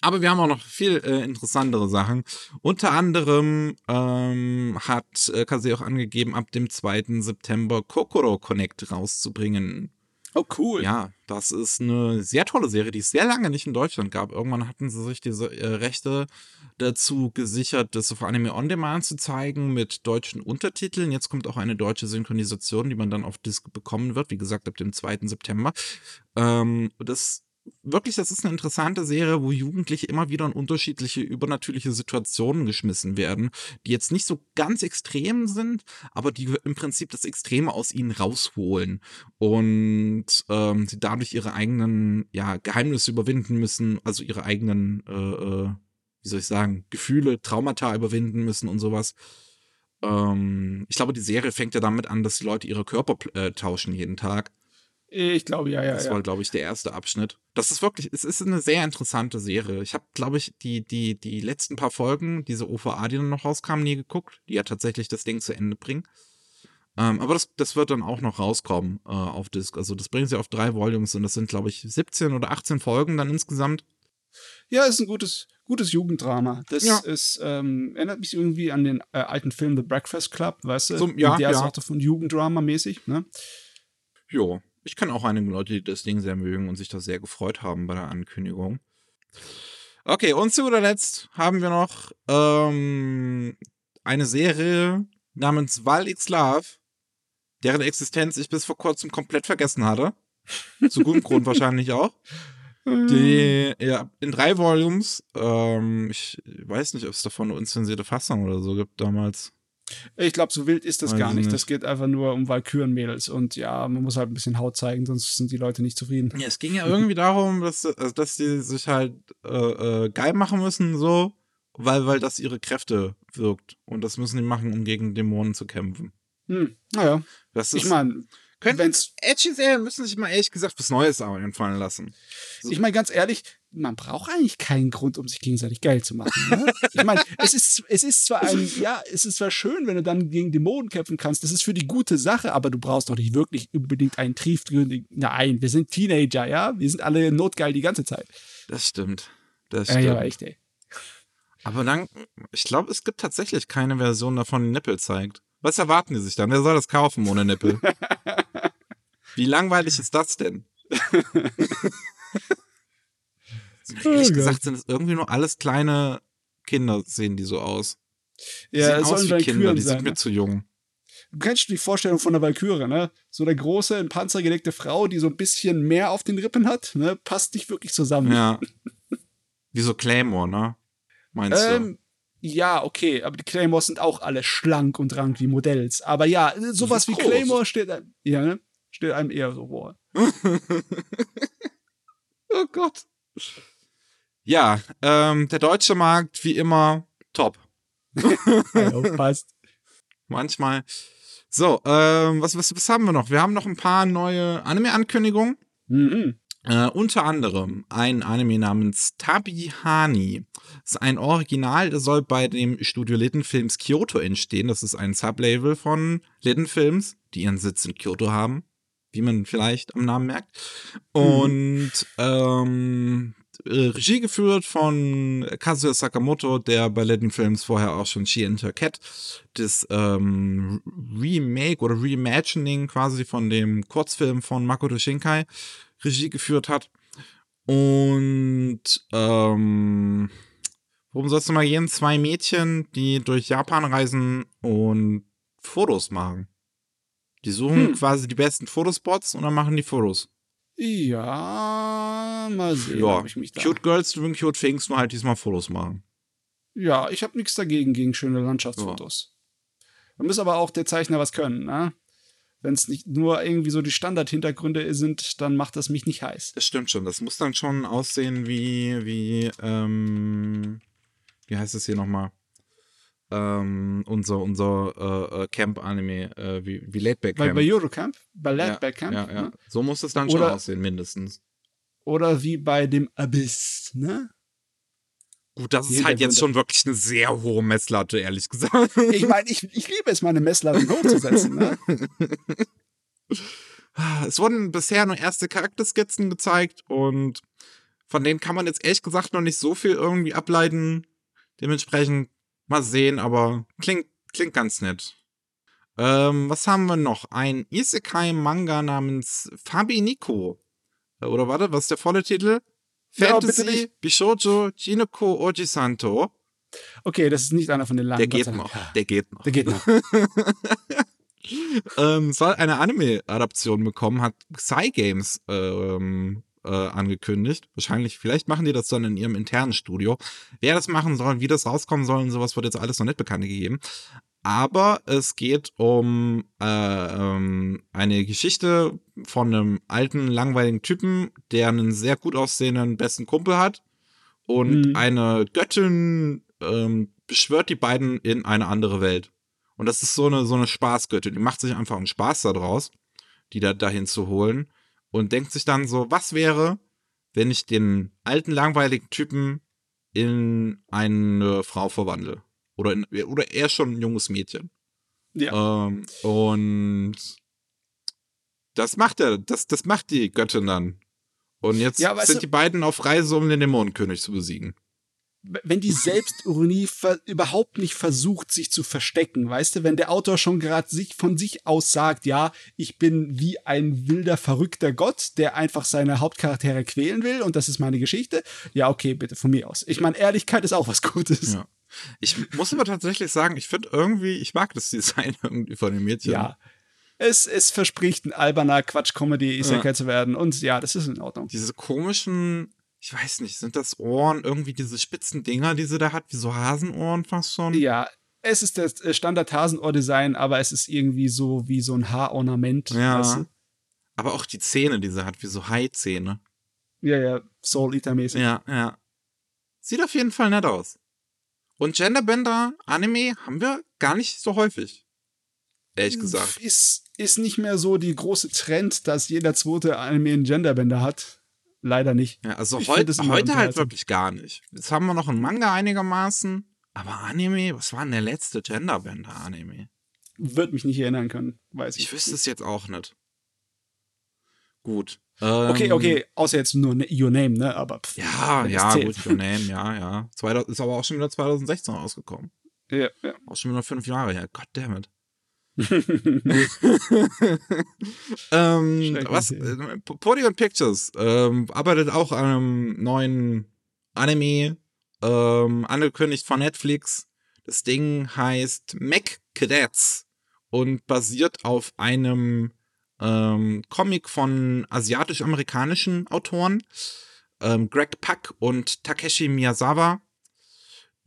Aber wir haben auch noch viel äh, interessantere Sachen. Unter anderem ähm, hat äh, Kase auch angegeben, ab dem 2. September Kokoro Connect rauszubringen. Oh, cool. Ja, das ist eine sehr tolle Serie, die es sehr lange nicht in Deutschland gab. Irgendwann hatten sie sich diese äh, Rechte dazu gesichert, das auf Anime On Demand zu zeigen mit deutschen Untertiteln. Jetzt kommt auch eine deutsche Synchronisation, die man dann auf Disc bekommen wird. Wie gesagt, ab dem 2. September. Ähm, das wirklich, das ist eine interessante Serie, wo Jugendliche immer wieder in unterschiedliche übernatürliche Situationen geschmissen werden, die jetzt nicht so ganz extrem sind, aber die im Prinzip das Extreme aus ihnen rausholen und ähm, sie dadurch ihre eigenen ja, Geheimnisse überwinden müssen, also ihre eigenen, äh, äh, wie soll ich sagen, Gefühle, Traumata überwinden müssen und sowas. Ähm, ich glaube, die Serie fängt ja damit an, dass die Leute ihre Körper äh, tauschen jeden Tag. Ich glaube, ja, ja. Das ja. war, glaube ich, der erste Abschnitt. Das ist wirklich, es ist eine sehr interessante Serie. Ich habe, glaube ich, die, die, die letzten paar Folgen, diese OVA, die dann noch rauskamen, nie geguckt, die ja tatsächlich das Ding zu Ende bringen. Ähm, aber das, das wird dann auch noch rauskommen äh, auf Disc. Also das bringen sie auf drei Volumes und das sind, glaube ich, 17 oder 18 Folgen dann insgesamt. Ja, ist ein gutes, gutes Jugenddrama. Das Ja. ist, ähm, erinnert mich irgendwie an den äh, alten Film The Breakfast Club, weißt du? So, ja, der ja. Sorte von Jugenddrama mäßig, ne? Jo. Ich kenne auch einige Leute, die das Ding sehr mögen und sich da sehr gefreut haben bei der Ankündigung. Okay, und zu guter Letzt haben wir noch ähm, eine Serie namens Val X Love, deren Existenz ich bis vor kurzem komplett vergessen hatte. Zu gutem Grund wahrscheinlich auch. Die, ja, in drei Volumes, ähm, ich weiß nicht, ob es davon eine unzensierte Fassung oder so gibt damals. Ich glaube, so wild ist das Weiß gar ich nicht. nicht. Das geht einfach nur um Valkyrenmädels. Und ja, man muss halt ein bisschen Haut zeigen, sonst sind die Leute nicht zufrieden. Ja, es ging ja irgendwie darum, dass, also, dass die sich halt äh, äh, geil machen müssen, so, weil, weil das ihre Kräfte wirkt. Und das müssen die machen, um gegen Dämonen zu kämpfen. Hm, naja, Das ist, ich meine, könnten wenn's- edgy Serien müssen sich mal ehrlich gesagt was Neues aber einfallen lassen. ich meine ganz ehrlich, man braucht eigentlich keinen Grund, um sich gegenseitig geil zu machen. Ne? ich meine, es ist, es ist zwar ein, ja, es ist zwar schön, wenn du dann gegen Dämonen kämpfen kannst, das ist für die gute Sache, aber du brauchst doch nicht wirklich unbedingt einen tiefgründigen. Nein, wir sind Teenager, ja? Wir sind alle notgeil die ganze Zeit. Das stimmt. Das Ja, stimmt. ja, echt, ey. Aber dann, ich glaube, es gibt tatsächlich keine Version davon, die Nippel zeigt. Was erwarten die sich dann? Wer soll das kaufen ohne Nippel? Wie langweilig ist das denn? Oh Ehrlich Gott. gesagt sind es irgendwie nur alles kleine Kinder, sehen die so aus. Ja, sehen es aus wie Kinder, Valkyren die sind sein. mir Ne? zu jung. Du kennst die Vorstellung von der Valkyrie, ne? So eine große, in Panzer gelegte Frau, die so ein bisschen mehr auf den Rippen hat, ne? Passt nicht wirklich zusammen. Ja. Wie so Claymore, ne? Meinst Ähm, ja, okay, aber die Claymores sind auch alle schlank und rank wie Modells. Aber ja, sowas wie groß. Claymore steht einem, ja, ne? Steht einem eher so vor. du? oh Gott. Ja, ähm, der deutsche Markt, wie immer, top. Ja, passt. Manchmal. So, ähm, was, was, was haben wir noch? Wir haben noch ein paar neue Anime-Ankündigungen. Mhm. Äh, unter anderem ein Anime namens Tabi Hani. Das ist ein Original, das soll bei dem Studio Litten Films Kyoto entstehen. Das ist ein Sublabel von Litten Films, die ihren Sitz in Kyoto haben, wie man vielleicht am Namen merkt. Und ähm, äh, Regie geführt von Kazuya Sakamoto, der bei Litten Films vorher auch schon She and Her Cat das ähm, Remake oder Reimagining quasi von dem Kurzfilm von Makoto Shinkai Regie geführt hat. Und ähm, worum soll es mal gehen? Zwei Mädchen, die durch Japan reisen und Fotos machen. Die suchen Hm. quasi die besten Fotospots und dann machen die Fotos. Ja, mal sehen, Ja, ob ich mich da. cute Girls doing cute things, nur halt diesmal Fotos machen. Ja, ich habe nichts dagegen gegen schöne Landschaftsfotos. Da muss aber auch der Zeichner was können, ne? Wenn es nicht nur irgendwie so die Standardhintergründe sind, dann macht das mich nicht heiß. Das stimmt schon. Das muss dann schon aussehen wie, wie, ähm, wie heißt es hier nochmal? Ähm, unser, unser äh, äh, Camp-Anime, äh, wie, wie Laidback Camp. bei Eurocamp, bei ja, Ladback Camp, ja, ja. Ne? So muss es dann schon Oder- aussehen, mindestens. oder wie bei dem Abyss, ne? Gut, das ist halt jetzt schon wirklich eine sehr hohe Messlatte, ehrlich gesagt. Ich meine, ich, ich liebe es, meine Messlatte hochzusetzen. Ne? Es wurden bisher nur erste Charakterskizzen gezeigt und von denen kann man jetzt ehrlich gesagt noch nicht so viel irgendwie ableiten. Dementsprechend mal sehen, aber klingt, klingt ganz nett. Ähm, was haben wir noch? Ein Isekai-Manga namens Fabi Nico. Äh, oder warte, was ist der volle Titel? Fantasy ja, Bishojo Jinoko Ojisanto. Okay, das ist nicht einer von den langen. Der geht noch. Der geht noch. Der geht noch. ähm, soll eine Anime-Adaption bekommen, hat Psy Games ähm, äh, angekündigt. Wahrscheinlich, vielleicht machen die das dann in ihrem internen Studio. Wer das machen soll, wie das rauskommen soll und sowas wird jetzt alles noch nicht bekannt gegeben. Aber es geht um äh, ähm, eine Geschichte von einem alten, langweiligen Typen, der einen sehr gut aussehenden besten Kumpel hat. Und mhm. eine Göttin ähm, beschwört die beiden in eine andere Welt. Und das ist so eine, so eine Spaßgöttin. Die macht sich einfach einen Spaß daraus, die da dahin zu holen. Und denkt sich dann so, was wäre, wenn ich den alten, langweiligen Typen in eine Frau verwandle? Oder, in, oder er schon ein junges Mädchen. Ja. Ähm, und das macht er, das, das macht die Göttin dann. Und jetzt ja, sind die beiden auf Reise, um den Dämonenkönig zu besiegen. Wenn die Selbstironie überhaupt nicht versucht, sich zu verstecken, weißt du, wenn der Autor schon gerade sich von sich aus sagt, ja, ich bin wie ein wilder, verrückter Gott, der einfach seine Hauptcharaktere quälen will und das ist meine Geschichte, ja, okay, bitte, von mir aus. Ich meine, Ehrlichkeit ist auch was Gutes. Ja. Ich muss aber tatsächlich sagen, ich finde irgendwie, ich mag das Design irgendwie von dem Mädchen. Ja. Es, es verspricht ein alberner Quatsch-Comedy-Isekai ja. zu werden. Und ja, das ist in Ordnung. Diese komischen, ich weiß nicht, sind das Ohren, irgendwie diese spitzen Dinger, die sie da hat, wie so Hasenohren fast schon? Ja, es ist das äh, Standard-Hasenohr-Design, aber es ist irgendwie so wie so ein Haarornament. Ja. Weißt du? Aber auch die Zähne, die sie hat, wie so Hai-Zähne. Ja, ja, Soul-Eater-mäßig. Ja, ja. Sieht auf jeden Fall nett aus. Und Genderbender Anime haben wir gar nicht so häufig. Ehrlich gesagt. Ist, ist nicht mehr so die große Trend, dass jeder zweite Anime einen Genderbender hat. Leider nicht. Ja, also heut, heute halt wirklich gar nicht. Jetzt haben wir noch einen Manga einigermaßen. Aber Anime, was war denn der letzte Genderbender-Anime? Wird mich nicht erinnern können, weiß ich. Ich wüsste es jetzt auch nicht. Gut. Okay, ähm, okay, außer jetzt nur ne, Your Name, ne? Aber pff, ja, ja, zählt. gut, Your Name, ja, ja. 2000, ist aber auch schon wieder 2016 rausgekommen. Ja, ja. Auch schon wieder fünf Jahre her. Goddammit. ähm, was? Äh, Polygon Pictures ähm, arbeitet auch an einem neuen Anime, ähm, angekündigt von Netflix. Das Ding heißt Mac Cadets und basiert auf einem ähm, Comic von asiatisch-amerikanischen Autoren, ähm, Greg Pak und Takeshi Miyazawa.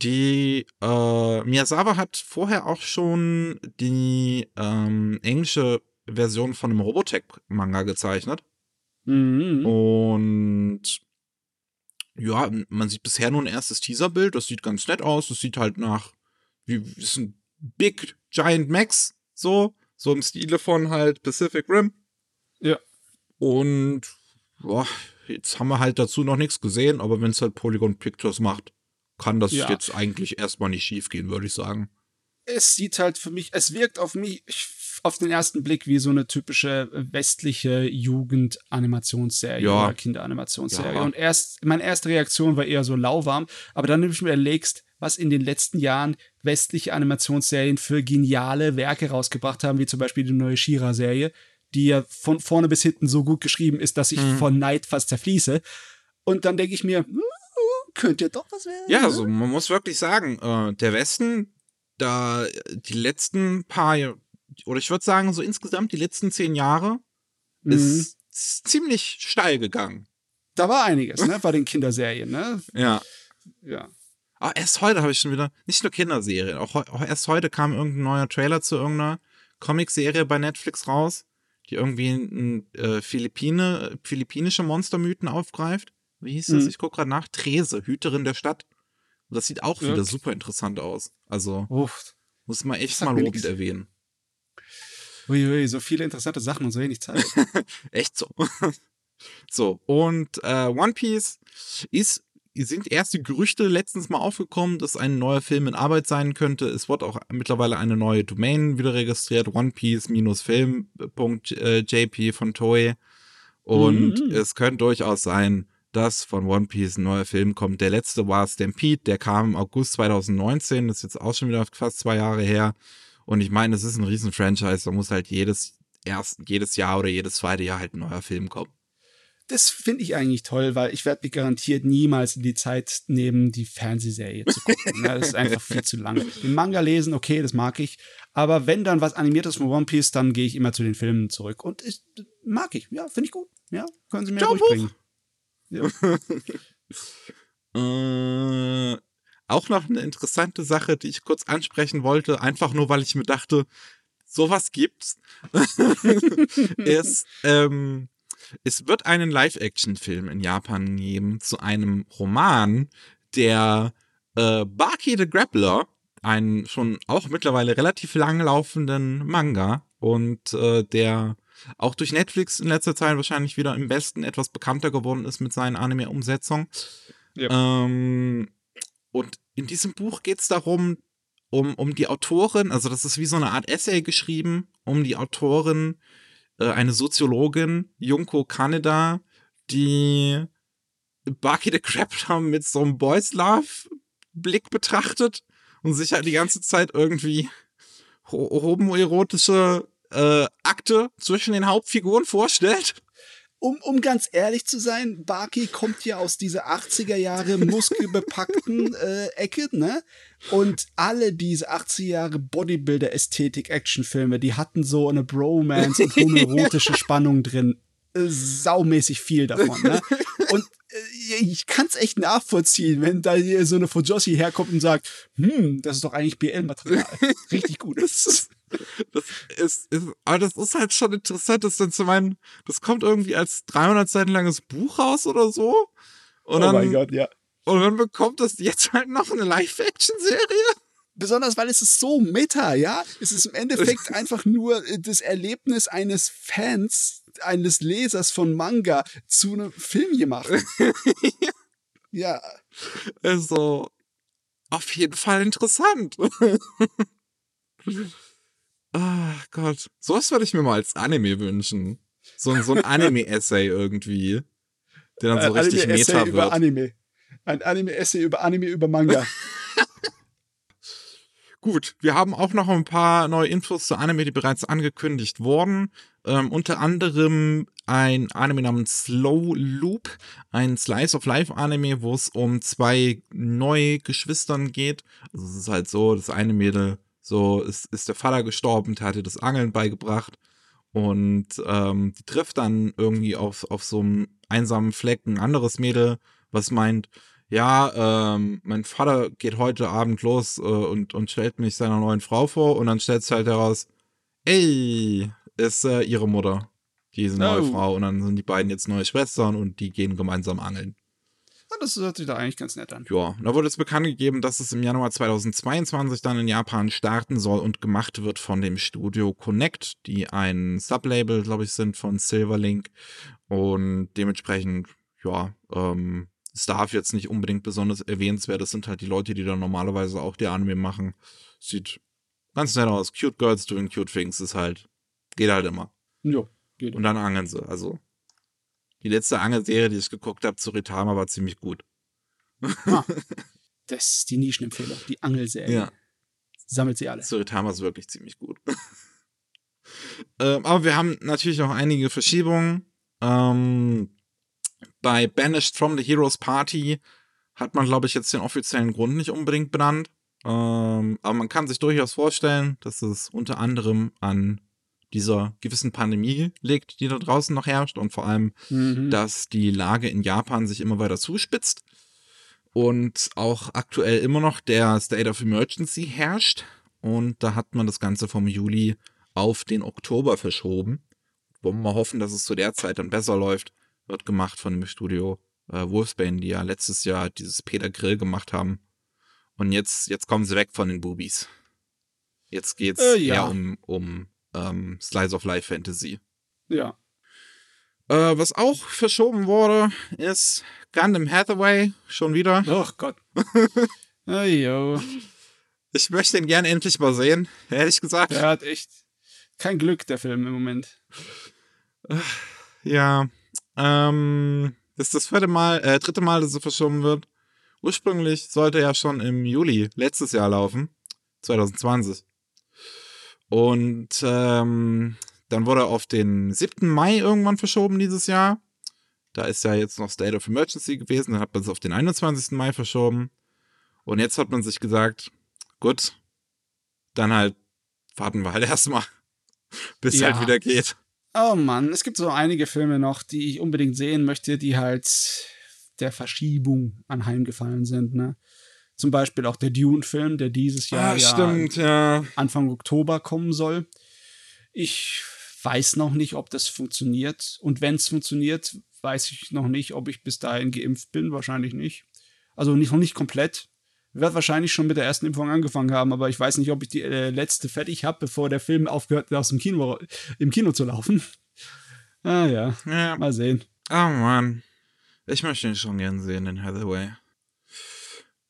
Die äh, Miyazawa hat vorher auch schon die ähm, englische Version von einem Robotech-Manga gezeichnet. Mhm. Und ja, man sieht bisher nur ein erstes Teaserbild. Das sieht ganz nett aus. Das sieht halt nach, wie, ist ein Big Giant Max, so. So im Stile von halt Pacific Rim. Ja. Und boah, jetzt haben wir halt dazu noch nichts gesehen, aber wenn es halt Polygon Pictures macht, kann das ja. jetzt eigentlich erstmal nicht schief gehen, würde ich sagen. Es sieht halt für mich, es wirkt auf mich auf den ersten Blick wie so eine typische westliche Jugendanimationsserie ja. oder Kinderanimationsserie. Ja. Und erst, meine erste Reaktion war eher so lauwarm, aber dann, wenn du mir erlegst, was in den letzten Jahren westliche Animationsserien für geniale Werke rausgebracht haben, wie zum Beispiel die neue Shira-Serie, die ja von vorne bis hinten so gut geschrieben ist, dass ich mhm. von Neid fast zerfließe. Und dann denke ich mir, hm, könnte doch was werden. Ja, also man muss wirklich sagen, äh, der Westen, da die letzten paar, oder ich würde sagen, so insgesamt die letzten zehn Jahre, mhm. ist ziemlich steil gegangen. Da war einiges, ne, bei den Kinderserien, ne? Ja. Ja. Aber erst heute habe ich schon wieder, nicht nur Kinderserien, auch, auch, erst heute kam irgendein neuer Trailer zu irgendeiner Comicserie bei Netflix raus, die irgendwie ein, äh, Philippine, philippinische Monstermythen aufgreift. Wie hieß das? Mhm. Ich gucke gerade nach. Trese, Hüterin der Stadt. Und das sieht auch ja. wieder super interessant aus. Also Uff. muss man echt mal lobend erwähnen. Uiui, so viele interessante Sachen und so wenig Zeit. echt so. so, und äh, One Piece ist sind erste Gerüchte letztens mal aufgekommen, dass ein neuer Film in Arbeit sein könnte. Es wird auch mittlerweile eine neue Domain wieder registriert, onepiece-film.jp von Toei. Und mhm. es könnte durchaus sein, dass von One Piece ein neuer Film kommt. Der letzte war Stampede, der kam im August 2019, das ist jetzt auch schon wieder fast zwei Jahre her. Und ich meine, es ist ein riesen Franchise, da muss halt jedes, erst, jedes Jahr oder jedes zweite Jahr halt ein neuer Film kommen. Das finde ich eigentlich toll, weil ich werde mich garantiert niemals in die Zeit nehmen, die Fernsehserie zu gucken. Ne? das ist einfach viel zu lang. Den Manga lesen, okay, das mag ich. Aber wenn dann was animiertes von One Piece, dann gehe ich immer zu den Filmen zurück. Und ich, mag ich. Ja, finde ich gut. Ja, können Sie mir ruhig bringen. Ja. äh, auch noch eine interessante Sache, die ich kurz ansprechen wollte, einfach nur, weil ich mir dachte, sowas gibt's, ist, ähm, es wird einen Live-Action-Film in Japan geben zu einem Roman, der äh, Baki the Grappler, einen schon auch mittlerweile relativ langlaufenden Manga und äh, der auch durch Netflix in letzter Zeit wahrscheinlich wieder im Westen etwas bekannter geworden ist mit seinen Anime-Umsetzungen. Ja. Ähm, und in diesem Buch geht es darum, um, um die Autorin, also das ist wie so eine Art Essay geschrieben, um die Autorin äh, eine Soziologin, Junko Kaneda, die Baki the Crapper mit so einem Boys Love Blick betrachtet und sich halt die ganze Zeit irgendwie homoerotische äh, Akte zwischen den Hauptfiguren vorstellt um, um ganz ehrlich zu sein, Baki kommt ja aus dieser 80er Jahre muskelbepackten äh, Ecke, ne? Und alle diese 80er Jahre Bodybuilder-Ästhetik-Actionfilme, die hatten so eine Bromance und homoerotische Spannung drin. Äh, saumäßig viel davon, ne? Und äh, ich kann's echt nachvollziehen, wenn da hier so eine Fujoshi herkommt und sagt, hm, das ist doch eigentlich BL-Material. Richtig gut. das ist, ist, aber das ist halt schon interessant, das dann zu meinen, das kommt irgendwie als 300 Seiten langes Buch raus oder so. Und oh dann, mein Gott, ja. Und dann bekommt das jetzt halt noch eine Live-Action-Serie. Besonders weil es ist so meta, ja? Es ist im Endeffekt einfach nur das Erlebnis eines Fans, eines Lesers von Manga zu einem Film gemacht. ja. Also, auf jeden Fall interessant. Ah, oh Gott. Sowas würde ich mir mal als Anime wünschen. So, so ein Anime-Essay irgendwie. Der dann so ein richtig Meta wird. Über Anime. Ein Anime-Essay über Anime über Manga. Gut, wir haben auch noch ein paar neue Infos zu Anime, die bereits angekündigt wurden. Ähm, unter anderem ein Anime namens Slow Loop, ein Slice of Life Anime, wo es um zwei neue Geschwistern geht. Also es ist halt so, das eine Mädel so ist, ist der Vater gestorben, der hatte das Angeln beigebracht. Und ähm, die trifft dann irgendwie auf, auf so einem einsamen Fleck ein anderes Mädel, was meint, ja, ähm, mein Vater geht heute Abend los äh, und, und stellt mich seiner neuen Frau vor und dann stellt es halt heraus, ey, ist äh, ihre Mutter, diese neue oh. Frau. Und dann sind die beiden jetzt neue Schwestern und die gehen gemeinsam angeln. Das hört sich da eigentlich ganz nett an. Ja, da wurde es bekannt gegeben, dass es im Januar 2022 dann in Japan starten soll und gemacht wird von dem Studio Connect, die ein Sublabel, glaube ich, sind von Silverlink. Und dementsprechend, ja, ähm, es darf jetzt nicht unbedingt besonders erwähnenswert. Das sind halt die Leute, die dann normalerweise auch die Anime machen. Sieht ganz nett aus. Cute Girls doing cute things ist halt, geht halt immer. Ja, geht. Und dann angeln sie. Also die letzte Angelserie, die ich geguckt habe, zu Ritama, war ziemlich gut. Ah, das ist die Nischenempfehlung, die Angelserie. Ja. Sammelt sie alle. Suritama ist wirklich ziemlich gut. ähm, aber wir haben natürlich auch einige Verschiebungen. Ähm, bei Banished from the Heroes Party hat man, glaube ich, jetzt den offiziellen Grund nicht unbedingt benannt. Ähm, aber man kann sich durchaus vorstellen, dass es unter anderem an dieser gewissen Pandemie liegt, die da draußen noch herrscht und vor allem, mhm. dass die Lage in Japan sich immer weiter zuspitzt und auch aktuell immer noch der State of Emergency herrscht und da hat man das Ganze vom Juli auf den Oktober verschoben. Wollen wir mal hoffen, dass es zu der Zeit dann besser läuft. Wird gemacht von dem Studio äh, Wolfsbane, die ja letztes Jahr dieses Peter Grill gemacht haben. Und jetzt, jetzt kommen sie weg von den Boobies. Jetzt geht's äh, ja. um, um ähm, Slice of Life Fantasy. Ja. Äh, was auch verschoben wurde, ist Gundam Hathaway schon wieder. Oh Gott. oh, yo. Ich möchte ihn gern endlich mal sehen, ehrlich gesagt. Der hat echt kein Glück, der Film im Moment. Ja. Ähm, das ist das vierte Mal, äh, dritte Mal, dass er verschoben wird. Ursprünglich sollte er ja schon im Juli letztes Jahr laufen, 2020. Und ähm, dann wurde er auf den 7. Mai irgendwann verschoben dieses Jahr. Da ist ja jetzt noch State of Emergency gewesen, dann hat man es auf den 21. Mai verschoben. Und jetzt hat man sich gesagt, gut, dann halt warten wir halt erstmal, bis Ja. halt wieder geht. Oh Mann, es gibt so einige Filme noch, die ich unbedingt sehen möchte, die halt der Verschiebung anheimgefallen sind. Ne? Zum Beispiel auch der Dune-Film, der dieses Jahr ah, stimmt, ja. Anfang Oktober kommen soll. Ich weiß noch nicht, ob das funktioniert. Und wenn es funktioniert, weiß ich noch nicht, ob ich bis dahin geimpft bin. Wahrscheinlich nicht. Also nicht, noch nicht komplett. Wird wahrscheinlich schon mit der ersten Impfung angefangen haben, aber ich weiß nicht, ob ich die äh, letzte fertig habe, bevor der Film aufgehört hat, aus dem Kino, im Kino zu laufen. Ah ja, ja. mal sehen. Oh Mann. Ich möchte ihn schon gern sehen, den Hathaway.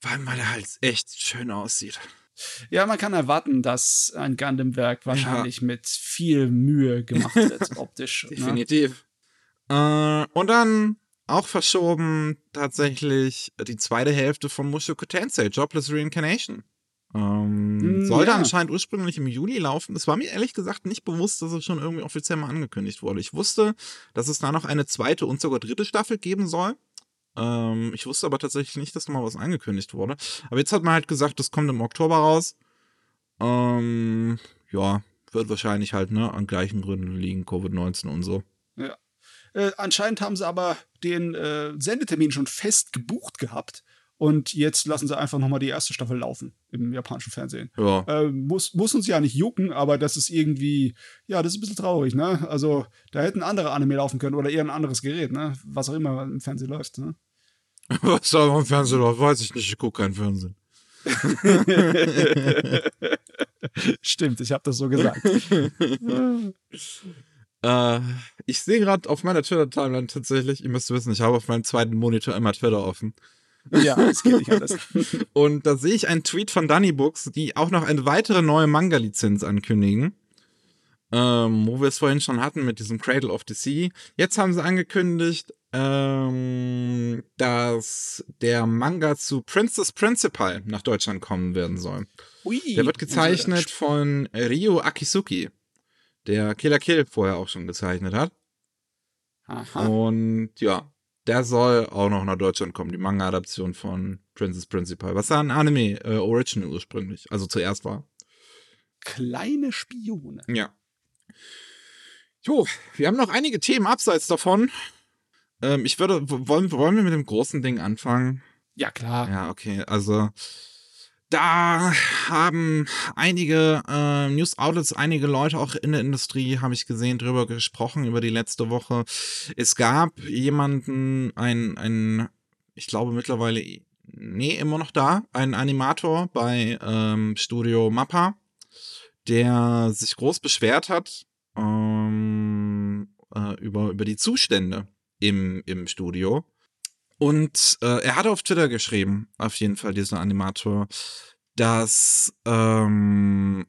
Vor allem, weil er halt echt schön aussieht. Ja, man kann erwarten, dass ein Gundam-Werk wahrscheinlich mit viel Mühe gemacht wird, optisch. ne? Definitiv. Äh, und dann auch verschoben tatsächlich die zweite Hälfte von Mushoku Tensei, Jobless Reincarnation. Ähm, Mm, sollte ja. anscheinend ursprünglich im Juli laufen. Es war mir ehrlich gesagt nicht bewusst, dass es schon irgendwie offiziell mal angekündigt wurde. Ich wusste, dass es da noch eine zweite und sogar dritte Staffel geben soll. Ähm, ich wusste aber tatsächlich nicht, dass mal was angekündigt wurde. Aber jetzt hat man halt gesagt, das kommt im Oktober raus. Ähm, ja, wird wahrscheinlich halt, ne, an gleichen Gründen liegen, Covid-19 und so. Ja. Äh, anscheinend haben sie aber den äh, Sendetermin schon fest gebucht gehabt. Und jetzt lassen sie einfach nochmal die erste Staffel laufen im japanischen Fernsehen. Ja. Äh, muss, muss uns ja nicht jucken, aber das ist irgendwie, ja, das ist ein bisschen traurig, ne? Also, da hätten andere Anime laufen können oder eher ein anderes Gerät, ne? Was auch immer im Fernsehen läuft, ne? Was da im Fernsehen läuft, weiß ich nicht. Ich gucke keinen Fernsehen. Stimmt, ich habe das so gesagt. Äh, ich sehe gerade auf meiner Twitter-Timeline tatsächlich, ihr müsst wissen, ich habe auf meinem zweiten Monitor immer Twitter offen. ja, es geht nicht anders. Und da sehe ich einen Tweet von Dunny Books, die auch noch eine weitere neue Manga-Lizenz ankündigen. Ähm, wo wir es vorhin schon hatten mit diesem Cradle of the Sea. Jetzt haben sie angekündigt, ähm, dass der Manga zu Princess Principal nach Deutschland kommen werden soll. Ui, Der wird gezeichnet von Ryo Akisuki, der Killer Kill vorher auch schon gezeichnet hat. Aha. Und ja, der soll auch noch nach Deutschland kommen, die Manga-Adaption von Princess Principal, was ja ein Anime-Original ursprünglich, also zuerst war. Kleine Spione. Ja. Jo, wir haben noch einige Themen abseits davon. Ähm, ich würde, wollen, wollen wir mit dem großen Ding anfangen? Ja, klar. Ja, okay. Also da haben einige äh, News Outlets, einige Leute auch in der Industrie, habe ich gesehen, drüber gesprochen über die letzte Woche. Es gab jemanden, ein, ein ich glaube mittlerweile, nee, immer noch da, ein Animator bei ähm, Studio Mappa, der sich groß beschwert hat ähm, äh, über, über die Zustände im, im Studio. Und äh, er hat auf Twitter geschrieben, auf jeden Fall dieser Animator, dass ähm,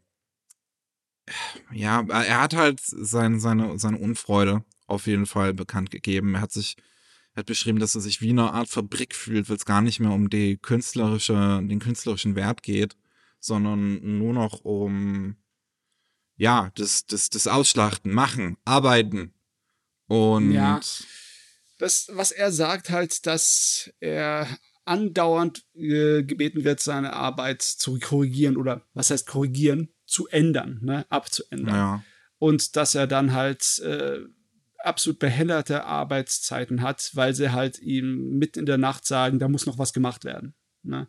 ja, er hat halt sein, seine, seine Unfreude auf jeden Fall bekannt gegeben. Er hat sich, er hat beschrieben, dass er sich wie eine Art Fabrik fühlt, weil es gar nicht mehr um die künstlerische, den künstlerischen Wert geht, sondern nur noch um ja, das, das, das Ausschlachten, machen, arbeiten. Und Ja. Das, was er sagt, halt, dass er andauernd äh, gebeten wird, seine Arbeit zu korrigieren oder was heißt korrigieren, zu ändern, ne, abzuändern. ja. Und dass er dann halt äh, absolut behinderte Arbeitszeiten hat, weil sie halt ihm mitten in der Nacht sagen, da muss noch was gemacht werden. Ne?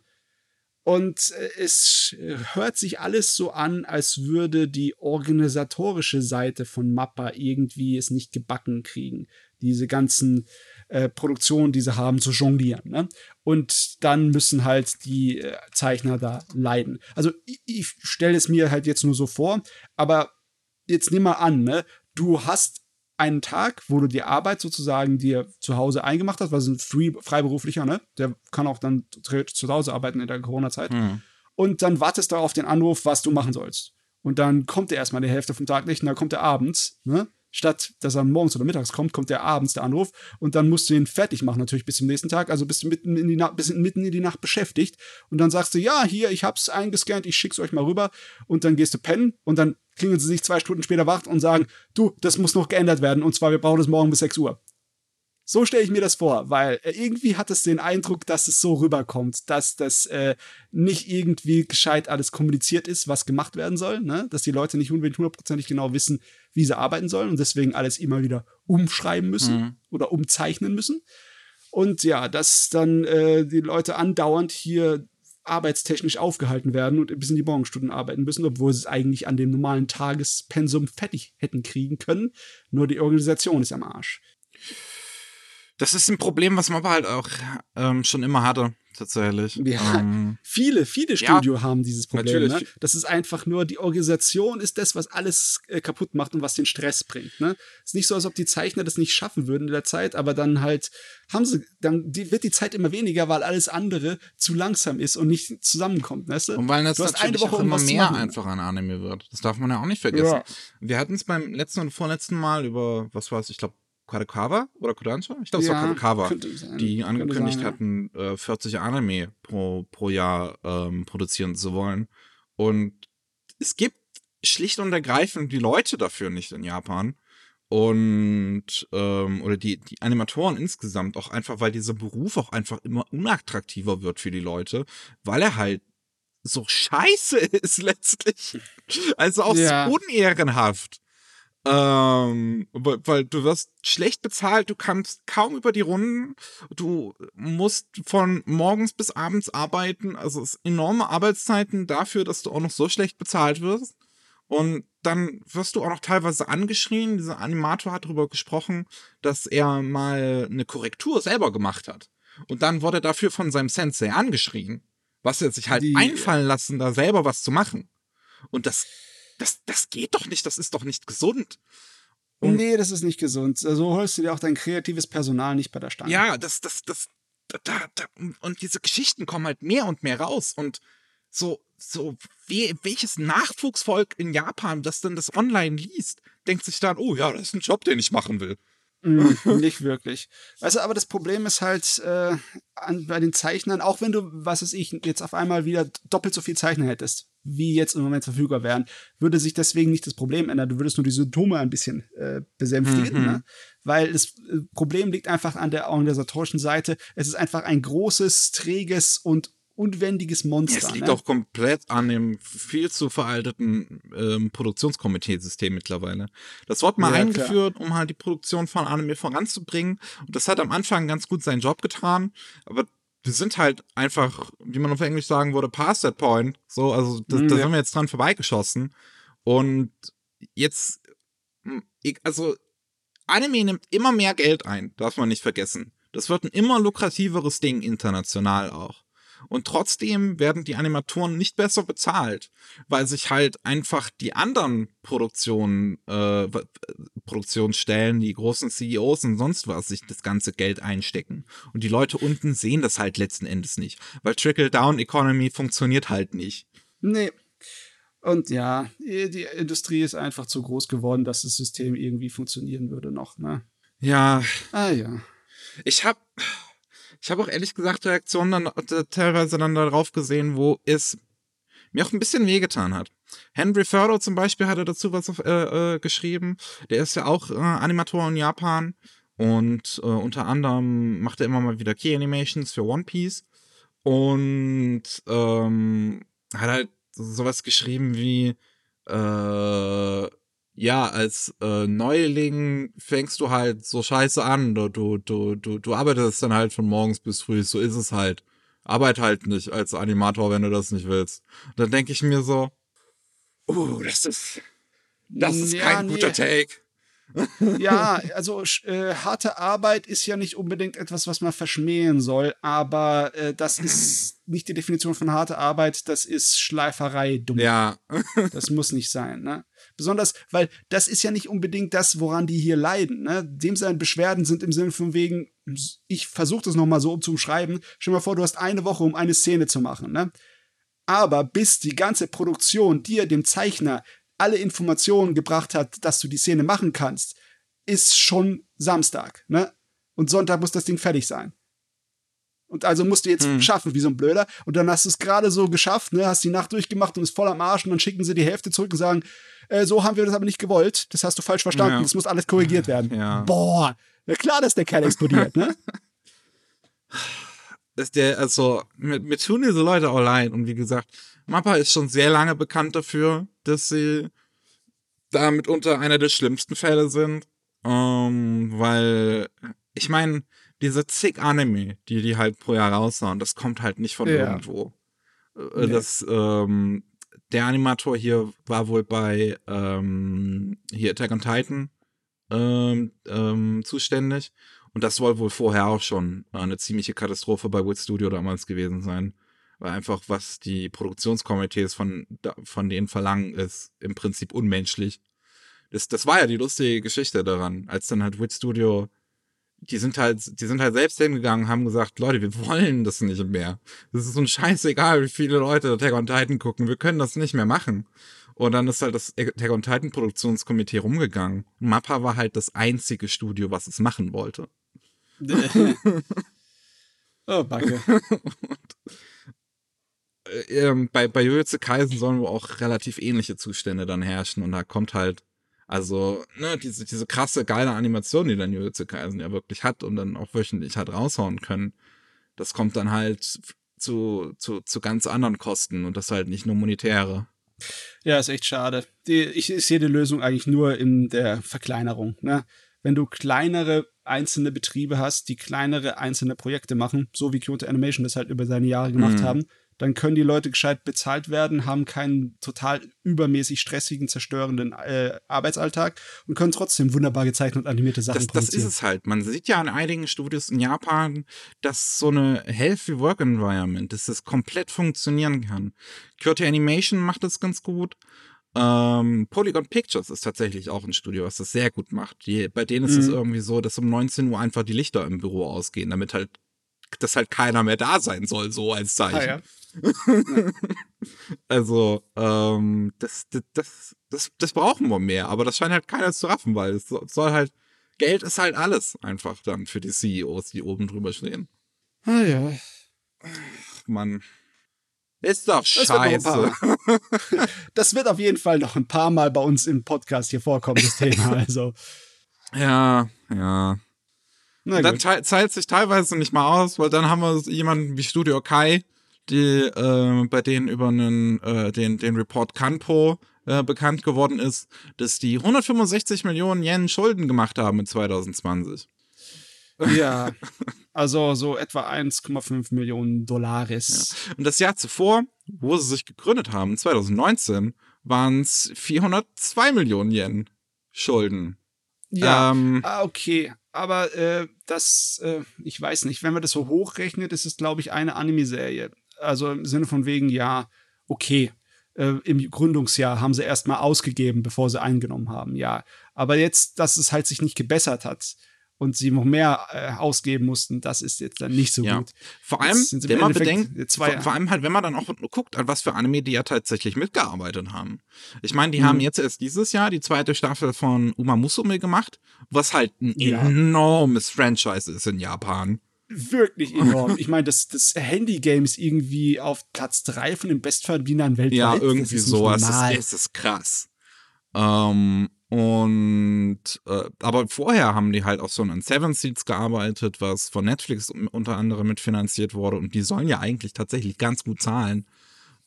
Und äh, es hört sich alles so an, als würde die organisatorische Seite von Mappa irgendwie es nicht gebacken kriegen, diese ganzen äh, Produktionen, die sie haben, zu jonglieren. Ne? Und dann müssen halt die äh, Zeichner da leiden. Also ich, ich stelle es mir halt jetzt nur so vor, aber jetzt nimm mal an, ne? Du hast einen Tag, wo du die Arbeit sozusagen dir zu Hause eingemacht hast, was ein Free, Freiberuflicher, ne? Der kann auch dann zu Hause arbeiten in der Corona-Zeit. Mhm. Und dann wartest du auf den Anruf, was du machen sollst. Und dann kommt er erstmal die Hälfte vom Tag nicht und dann kommt er abends, ne? Statt dass er morgens oder mittags kommt, kommt der abends der Anruf und dann musst du ihn fertig machen, natürlich bis zum nächsten Tag. Also bist du mitten in die, bis mitten in die Nacht beschäftigt und dann sagst du, ja, hier, ich hab's eingescannt, ich schick's euch mal rüber und dann gehst du pennen und dann klingeln sie sich zwei Stunden später wach und sagen, du, das muss noch geändert werden und zwar, wir brauchen es morgen bis 6 Uhr. So stelle ich mir das vor, weil äh, irgendwie hat es den Eindruck, dass es so rüberkommt, dass das äh, nicht irgendwie gescheit alles kommuniziert ist, was gemacht werden soll, ne? dass die Leute nicht unbedingt hundertprozentig genau wissen, wie sie arbeiten sollen und deswegen alles immer wieder umschreiben müssen mhm. oder umzeichnen müssen. Und ja, dass dann äh, die Leute andauernd hier arbeitstechnisch aufgehalten werden und bis in die Morgenstunden arbeiten müssen, obwohl sie es eigentlich an dem normalen Tagespensum fertig hätten kriegen können. Nur die Organisation ist am Arsch. Das ist ein Problem, was man aber halt auch ähm, schon immer hatte, tatsächlich. Ja, ähm, viele, viele Studio ja, haben dieses Problem. Ne? Das ist einfach nur, die Organisation ist das, was alles äh, kaputt macht und was den Stress bringt. Ne? Ist nicht so, als ob die Zeichner das nicht schaffen würden in der Zeit, aber dann halt haben sie, dann die, wird die Zeit immer weniger, weil alles andere zu langsam ist und nicht zusammenkommt. Weißt du? Und weil das natürlich eine Woche, auch immer mehr einfach an Anime wird. Das darf man ja auch nicht vergessen. Ja. Wir hatten es beim letzten und vorletzten Mal über, was war es, ich glaube, Kadokawa oder Kodansha? Ich glaube, es ja, war Kadokawa, die angekündigt sein, ja. hatten, äh, 40 Anime pro, pro Jahr ähm, produzieren zu wollen. Und es gibt schlicht und ergreifend die Leute dafür nicht in Japan. Und, ähm, oder die, die Animatoren insgesamt auch einfach, weil dieser Beruf auch einfach immer unattraktiver wird für die Leute, weil er halt so scheiße ist letztlich. Also auch ja. so unehrenhaft. Ähm, weil du wirst schlecht bezahlt, du kannst kaum über die Runden, du musst von morgens bis abends arbeiten, also es enorme Arbeitszeiten dafür, dass du auch noch so schlecht bezahlt wirst. Und dann wirst du auch noch teilweise angeschrien. Dieser Animator hat darüber gesprochen, dass er mal eine Korrektur selber gemacht hat. Und dann wurde er dafür von seinem Sensei angeschrien. Was er sich halt die, einfallen lassen, da selber was zu machen. Und das das, das geht doch nicht, das ist doch nicht gesund. Und nee, das ist nicht gesund. So holst du dir auch dein kreatives Personal nicht bei der Stange. Ja, das, das, das, da, da, und diese Geschichten kommen halt mehr und mehr raus. Und so, so, we, welches Nachwuchsvolk in Japan, das dann das online liest, denkt sich dann, oh ja, das ist ein Job, den ich machen will. Mm, nicht wirklich. Weißt du, aber das Problem ist halt äh, an, bei den Zeichnern, auch wenn du, was weiß ich, jetzt auf einmal wieder doppelt so viel Zeichner hättest, wie jetzt im Moment verfügbar wären, würde sich deswegen nicht das Problem ändern. Du würdest nur die Symptome ein bisschen äh, besänftigen, mhm. ne? weil das äh, Problem liegt einfach an der organisatorischen Seite. Es ist einfach ein großes, träges und unwendiges Monster. Es liegt ne? auch komplett an dem viel zu veralteten ähm, Produktionskomiteesystem mittlerweile. Das wird mal ja, eingeführt, klar. um halt die Produktion von Anime voranzubringen. Und das hat am Anfang ganz gut seinen Job getan. Aber wir sind halt einfach, wie man auf Englisch sagen würde, past that point. So, also da, mhm, da ja. sind wir jetzt dran vorbeigeschossen. Und jetzt, hm, also Anime nimmt immer mehr Geld ein, darf man nicht vergessen. Das wird ein immer lukrativeres Ding international auch. Und trotzdem werden die Animatoren nicht besser bezahlt, weil sich halt einfach die anderen Produktionen, äh, Produktionsstellen, die großen CEOs und sonst was, sich das ganze Geld einstecken. Und die Leute unten sehen das halt letzten Endes nicht, weil Trickle-Down-Economy funktioniert halt nicht. Nee. Und ja, die Industrie ist einfach zu groß geworden, dass das System irgendwie funktionieren würde noch, ne? Ja. Ah ja. Ich hab ich habe auch ehrlich gesagt Reaktionen dann äh, teilweise dann darauf gesehen, wo es mir auch ein bisschen wehgetan hat. Henry Furrow zum Beispiel hatte dazu was äh, äh, geschrieben. Der ist ja auch äh, Animator in Japan und äh, unter anderem macht er immer mal wieder Key Animations für One Piece und ähm, hat halt sowas geschrieben wie äh, ja, als äh, Neuling fängst du halt so scheiße an. Du, du, du, du arbeitest dann halt von morgens bis früh. So ist es halt. Arbeit halt nicht als Animator, wenn du das nicht willst. Und dann denke ich mir so, oh, das ist, das ist ja, kein guter Take. ja, also äh, harte Arbeit ist ja nicht unbedingt etwas, was man verschmähen soll, aber äh, das ist nicht die Definition von harte Arbeit, das ist Schleiferei dumm. Ja. das muss nicht sein, ne? Besonders, weil das ist ja nicht unbedingt das, woran die hier leiden. Ne? Dem seine Beschwerden sind im Sinne von wegen, ich versuche das nochmal so umzuschreiben. Stell dir mal vor, du hast eine Woche, um eine Szene zu machen. Ne? Aber bis die ganze Produktion dir, dem Zeichner, alle Informationen gebracht hat, dass du die Szene machen kannst, ist schon Samstag. Ne? Und Sonntag muss das Ding fertig sein. Und also musst du jetzt hm. schaffen, wie so ein Blöder. Und dann hast du es gerade so geschafft, ne? hast die Nacht durchgemacht und ist voll am Arsch. Und dann schicken sie die Hälfte zurück und sagen, äh, so haben wir das aber nicht gewollt. Das hast du falsch verstanden. Ja. Das muss alles korrigiert werden. Ja. Boah, na klar, dass der Kerl explodiert, ne? Dass der, also, mit, mit tun diese Leute auch leid. Und wie gesagt, Mappa ist schon sehr lange bekannt dafür, dass sie da mitunter einer der schlimmsten Fälle sind. Ähm, weil, ich meine, diese zig Anime, die die halt pro Jahr raushauen, das kommt halt nicht von ja. irgendwo. Äh, nee. Das, ähm, der Animator hier war wohl bei ähm, hier Attack on Titan ähm, ähm, zuständig. Und das soll wohl vorher auch schon eine ziemliche Katastrophe bei Wood Studio damals gewesen sein. Weil einfach, was die Produktionskomitees von, von denen verlangen, ist im Prinzip unmenschlich. Das, das war ja die lustige Geschichte daran, als dann halt Wit Studio die sind halt, die sind halt selbst hingegangen, haben gesagt, Leute, wir wollen das nicht mehr. Das ist uns scheißegal, wie viele Leute Attack on Titan gucken. Wir können das nicht mehr machen. Und dann ist halt das Attack on Titan Produktionskomitee rumgegangen. Mappa war halt das einzige Studio, was es machen wollte. oh, Backe. äh, ähm, bei, bei Jujutsu Kaisen sollen wohl auch relativ ähnliche Zustände dann herrschen. Und da kommt halt also, ne, diese, diese krasse, geile Animation, die dann Jujutsu Kaisen ja wirklich hat und dann auch wöchentlich halt raushauen können, das kommt dann halt zu, zu, zu ganz anderen Kosten und das halt nicht nur monetäre. Ja, ist echt schade. Die, ich, ich sehe die Lösung eigentlich nur in der Verkleinerung. Ne? Wenn du kleinere einzelne Betriebe hast, die kleinere einzelne Projekte machen, so wie Kyoto Animation das halt über seine Jahre gemacht mhm. haben, dann können die Leute gescheit bezahlt werden, haben keinen total übermäßig stressigen, zerstörenden äh, Arbeitsalltag und können trotzdem wunderbar gezeichnete und animierte Sachen das, produzieren. Das ist es halt. Man sieht ja an einigen Studios in Japan, dass so eine Healthy Work Environment, dass das komplett funktionieren kann. Kyoto Animation macht das ganz gut. Ähm, Polygon Pictures ist tatsächlich auch ein Studio, was das sehr gut macht. Die, bei denen ist mhm. es irgendwie so, dass um 19 Uhr einfach die Lichter im Büro ausgehen, damit halt dass halt keiner mehr da sein soll, so als Zeichen. Ah, ja. also, ähm, das, das, das, das brauchen wir mehr, aber das scheint halt keiner zu raffen, weil es soll halt, Geld ist halt alles einfach dann für die CEOs, die oben drüber stehen. Ah ja. Mann. Ist doch scheiße. das wird auf jeden Fall noch ein paar Mal bei uns im Podcast hier vorkommen, das Thema. Also. Ja, ja. Na dann zahlt sich teilweise nicht mal aus, weil dann haben wir jemanden wie Studio Kai, die äh, bei denen über einen, äh, den, den Report Kanpo äh, bekannt geworden ist, dass die 165 Millionen Yen Schulden gemacht haben in 2020. Ja, also so etwa 1,5 Millionen Dollares. Ja. Und das Jahr zuvor, wo sie sich gegründet haben, 2019, waren es 402 Millionen Yen Schulden. Ja, ähm, ah, okay aber äh, das, äh, ich weiß nicht, wenn man das so hochrechnet, ist es, glaube ich, eine Anime-Serie. Also im Sinne von wegen, ja, okay, äh, im Gründungsjahr haben sie erstmal ausgegeben, bevor sie eingenommen haben, ja. Aber jetzt, dass es halt sich nicht gebessert hat, und sie noch mehr äh, ausgeben mussten, das ist jetzt dann nicht so ja. gut. Vor allem, wenn man bedenkt, vor, vor, allem halt, wenn man dann auch guckt, an was für Anime die ja tatsächlich mitgearbeitet haben. Ich meine, die mhm. haben jetzt erst dieses Jahr die zweite Staffel von Uma Musume gemacht, was halt ein ja. enormes Franchise ist in Japan. Wirklich enorm. ich meine, das, das Handy-Game ist irgendwie auf Platz drei von den Bestverdienern weltweit. Ja, irgendwie so. Es ist, es ist krass. Ähm, und äh, aber vorher haben die halt auch so an Seven Seeds gearbeitet, was von Netflix unter anderem mitfinanziert wurde. Und die sollen ja eigentlich tatsächlich ganz gut zahlen.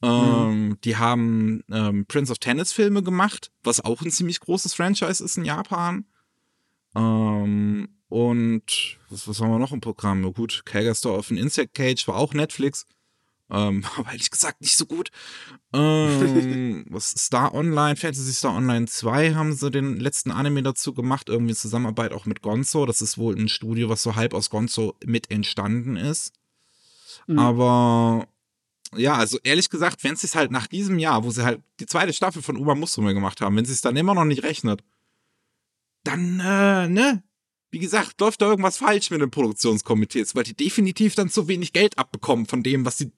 Ähm, mhm. Die haben ähm, Prince of Tennis Filme gemacht, was auch ein ziemlich großes Franchise ist in Japan. Ähm, und was, was haben wir noch im Programm? Gut, Kagger of an Insect Cage war auch Netflix. Ähm, aber ehrlich gesagt nicht so gut. Ähm, Star Online, Fantasy Star Online 2 haben sie den letzten Anime dazu gemacht, irgendwie in Zusammenarbeit auch mit Gonzo. Das ist wohl ein Studio, was so halb aus Gonzo mit entstanden ist. Mhm. Aber ja, also ehrlich gesagt, wenn sie es halt nach diesem Jahr, wo sie halt die zweite Staffel von Uma Musume gemacht haben, wenn sie es dann immer noch nicht rechnet, dann, äh, ne? Wie gesagt, läuft da irgendwas falsch mit den Produktionskomitees, weil die definitiv dann zu wenig Geld abbekommen von dem, was die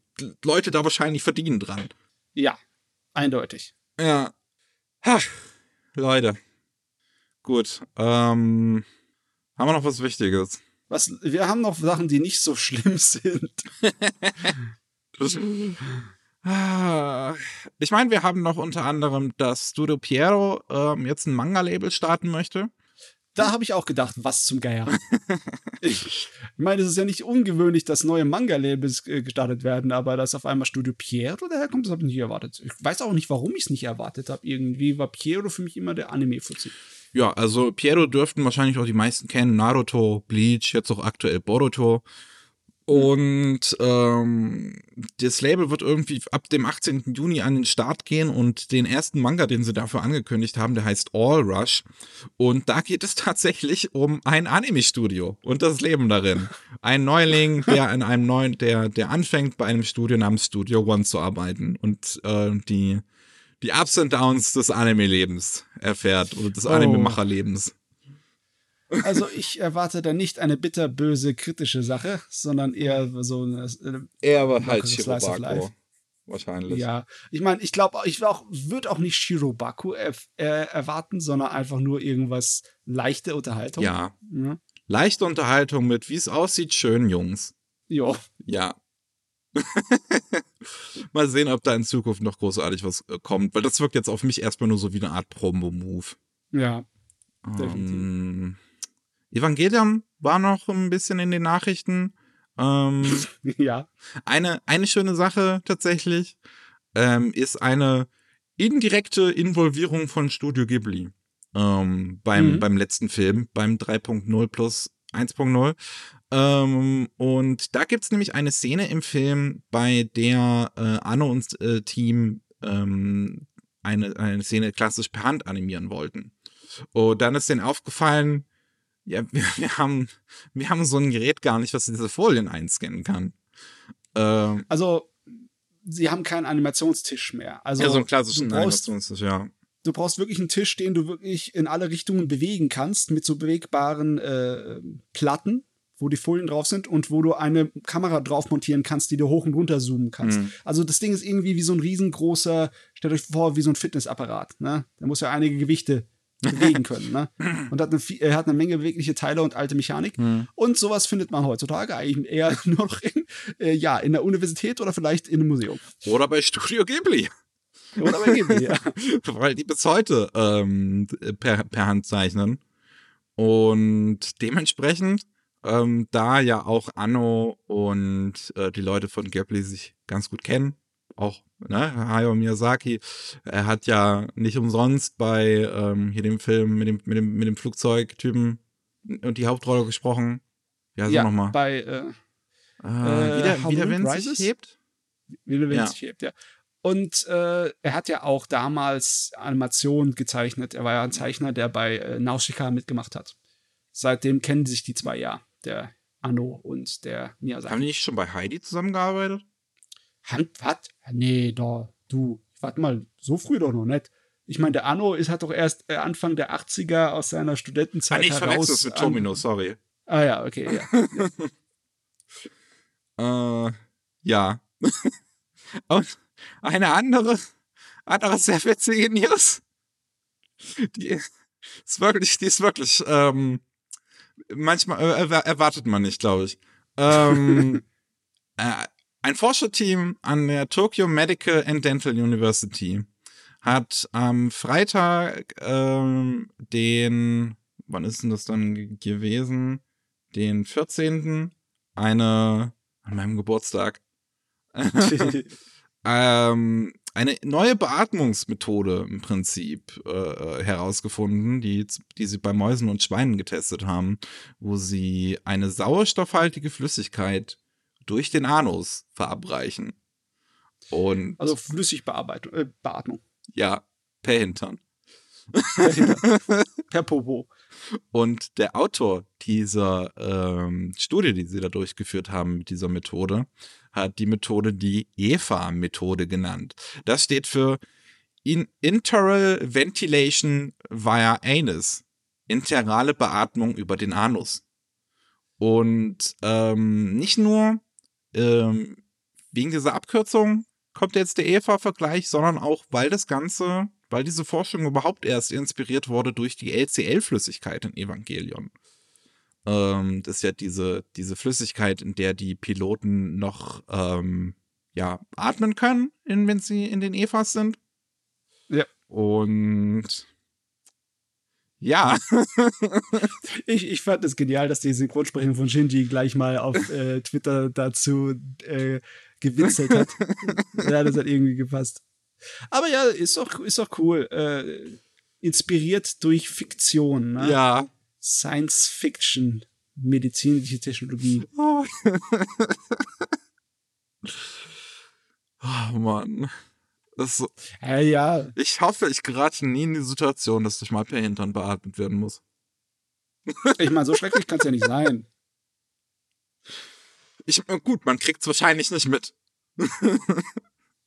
Leute da wahrscheinlich verdienen dran. Ja, eindeutig. Ja. Ha, Leute. Gut. Ähm, haben wir noch was Wichtiges? Was, wir haben noch Sachen, die nicht so schlimm sind. Ah, ich meine, wir haben noch unter anderem, dass Studio Piero ähm, jetzt ein Manga-Label starten möchte. Da habe ich auch gedacht, was zum Geier. ich meine, es ist ja nicht ungewöhnlich, dass neue Manga-Labels äh, gestartet werden, aber dass auf einmal Studio Piero daherkommt, das habe ich nicht erwartet. Ich weiß auch nicht, warum ich es nicht erwartet habe. Irgendwie war Piero für mich immer der Anime-Fuzzi. Ja, also Piero dürften wahrscheinlich auch die meisten kennen. Naruto, Bleach, jetzt auch aktuell Boruto. Und ähm, das Label wird irgendwie ab dem 18. Juni an den Start gehen und den ersten Manga, den sie dafür angekündigt haben, der heißt All Rush. Und da geht es tatsächlich um ein Anime-Studio und das Leben darin. Ein Neuling, der in einem neuen, der, der anfängt, bei einem Studio namens Studio One zu arbeiten und äh, die, die Ups und Downs des Anime-Lebens erfährt oder des Oh. Anime-Macher-Lebens. Also ich erwarte da nicht eine bitterböse kritische Sache, sondern eher so eine, äh, Er war halt Shirobako. Life. Wahrscheinlich. ja. Ich meine, ich glaube, ich auch, würde auch nicht Shirobaku äh, erwarten, sondern einfach nur irgendwas leichte Unterhaltung. Ja. ja. Leichte Unterhaltung mit, wie es aussieht, schön, Jungs. Jo. Ja. Mal sehen, ob da in Zukunft noch großartig was äh, kommt, weil das wirkt jetzt auf mich erstmal nur so wie eine Art Promo-Move. Ja. Definitiv. Ähm, Evangelion war noch ein bisschen in den Nachrichten. Ähm, ja. eine, eine schöne Sache tatsächlich ähm, ist eine indirekte Involvierung von Studio Ghibli ähm, beim, Mhm. beim letzten Film, beim 3.0 plus 1.0. Ähm, und da gibt's nämlich eine Szene im Film, bei der äh, Anno und äh, Team ähm, eine, eine Szene klassisch per Hand animieren wollten. Und dann ist denen aufgefallen, ja, wir, wir, haben, wir haben so ein Gerät gar nicht, was diese Folien einscannen kann. Ähm, Also, sie haben keinen Animationstisch mehr. Also, ja, so einen klassischen du brauchst, Animationstisch, ja. du brauchst wirklich einen Tisch, den du wirklich in alle Richtungen bewegen kannst, mit so bewegbaren äh, Platten, wo die Folien drauf sind und wo du eine Kamera drauf montieren kannst, die du hoch und runter zoomen kannst. Mhm. Also das Ding ist irgendwie wie so ein riesengroßer, stellt euch vor, wie so ein Fitnessapparat. Ne? Der muss ja einige Gewichte bewegen können. Ne? Und hat eine, er hat eine Menge bewegliche Teile und alte Mechanik. Mhm. Und sowas findet man heutzutage eigentlich eher nur noch in, äh, ja, in der Universität oder vielleicht in einem Museum. Oder bei Studio Ghibli. Oder bei Ghibli, ja. Weil die bis heute ähm, per, per Hand zeichnen. Und dementsprechend, ähm, da ja auch Anno und äh, die Leute von Ghibli sich ganz gut kennen, auch ne, Hayao Miyazaki, er hat ja nicht umsonst bei ähm, hier dem Film mit dem, mit dem, mit dem Flugzeugtypen und die Hauptrolle gesprochen. Ja, so ja, nochmal. bei äh, Äh, wieder, wieder wenn es sich hebt. Wie der Wind Ja. sich hebt, ja. Und äh, er hat ja auch damals Animation gezeichnet. Er war ja ein Zeichner, der bei äh, Nausicaa mitgemacht hat. Seitdem kennen sich die zwei ja, der Anno und der Miyazaki. Haben die nicht schon bei Heidi zusammengearbeitet? Hand, was? Nee, da, du, warte mal, so früh doch noch nicht. Ich meine, der Anno ist hat doch erst äh, Anfang der 80er aus seiner Ah, Studentenzeit nee, ich heraus. verwechsel es mit an- Tomino, sorry. Ah ja, okay, ja. Äh, ja. Und eine andere, andere sehr witzige News. Die ist wirklich, die ist wirklich, ähm, manchmal äh, erwa- erwartet man nicht, glaube ich. Ähm, äh, ein Forscherteam an der Tokyo Medical and Dental University hat am Freitag ähm, den, wann ist denn das dann ge- gewesen? Den 14. eine, an meinem Geburtstag, ähm, eine neue Beatmungsmethode im Prinzip äh, äh, herausgefunden, die, die sie bei Mäusen und Schweinen getestet haben, wo sie eine sauerstoffhaltige Flüssigkeit durch den Anus verabreichen. Und Also Flüssigbearbeitung, äh, Beatmung. ja, per Hintern. Per Popo. Und der Autor dieser ähm, Studie, die sie da durchgeführt haben mit dieser Methode, hat die Methode die EVA-Methode genannt. Das steht für In Interal Ventilation via Anus. Interale Beatmung über den Anus. Und ähm, nicht nur ähm, wegen dieser Abkürzung kommt jetzt der EVA-Vergleich, sondern auch, weil das Ganze, weil diese Forschung überhaupt erst inspiriert wurde durch die LCL-Flüssigkeit in Evangelion. Ähm, das ist ja diese, diese Flüssigkeit, in der die Piloten noch ähm, ja, atmen können, wenn sie in den EVAs sind. Ja. Und ja. ich, ich fand es genial, dass die Synchronsprecherin von Shinji gleich mal auf äh, Twitter dazu äh, gewitzelt hat. ja, das hat irgendwie gepasst. Aber ja, ist doch, ist doch cool. Äh, inspiriert durch Fiktion. Ne? Ja. Science Fiction, medizinische Technologie. Oh, oh Mann. Das so, Ja, ich hoffe, ich gerate nie in die Situation, dass ich mal per Hintern beatmet werden muss. Ich meine, so schrecklich kann es ja nicht sein. Ich, gut, man kriegt es wahrscheinlich nicht mit.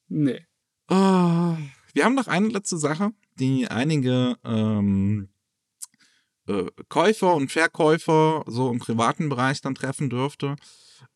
Nee. Ah, wir haben noch eine letzte Sache, die einige ähm, äh, Käufer und Verkäufer so im privaten Bereich dann treffen dürfte.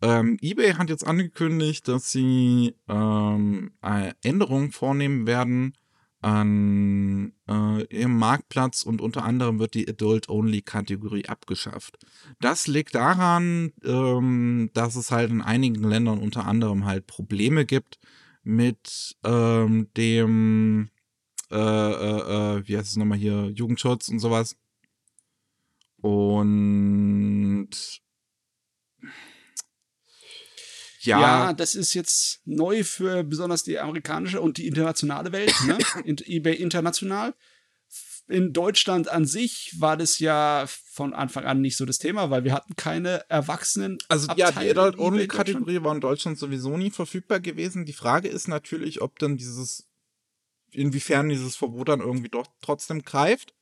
Ähm, eBay hat jetzt angekündigt, dass sie ähm, eine Änderungen vornehmen werden an äh, ihrem Marktplatz und unter anderem wird die Adult-Only-Kategorie abgeschafft. Das liegt daran, ähm, dass es halt in einigen Ländern unter anderem halt Probleme gibt mit ähm, dem, äh, äh, äh, wie heißt es nochmal hier, Jugendschutz und sowas. Und Ja. ja, das ist jetzt neu für besonders die amerikanische und die internationale Welt, ne? In, eBay international. In Deutschland an sich war das ja von Anfang an nicht so das Thema, weil wir hatten keine Erwachsenen. Also ja, die eBay Deutschland. Adult-Only-Kategorie war in Deutschland sowieso nie verfügbar gewesen. Die Frage ist natürlich, ob dann dieses, inwiefern dieses Verbot dann irgendwie doch trotzdem greift,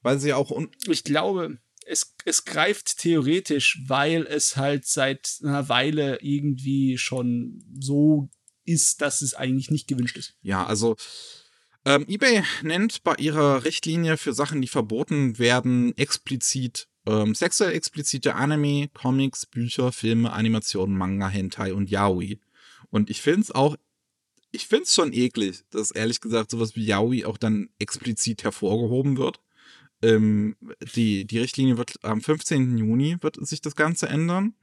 weil sie ja auch un Ich glaube, es, es greift theoretisch, weil es halt seit einer Weile irgendwie schon so ist, dass es eigentlich nicht gewünscht ist. Ja, also ähm, eBay nennt bei ihrer Richtlinie für Sachen, die verboten werden, explizit ähm, sexuell explizite Anime, Comics, Bücher, Filme, Animationen, Manga, Hentai und Yaoi. Und ich find's auch, ich find's schon eklig, dass ehrlich gesagt sowas wie Yaoi auch dann explizit hervorgehoben wird. Ähm, die, die Richtlinie wird am 15. Juni wird sich das Ganze ändern.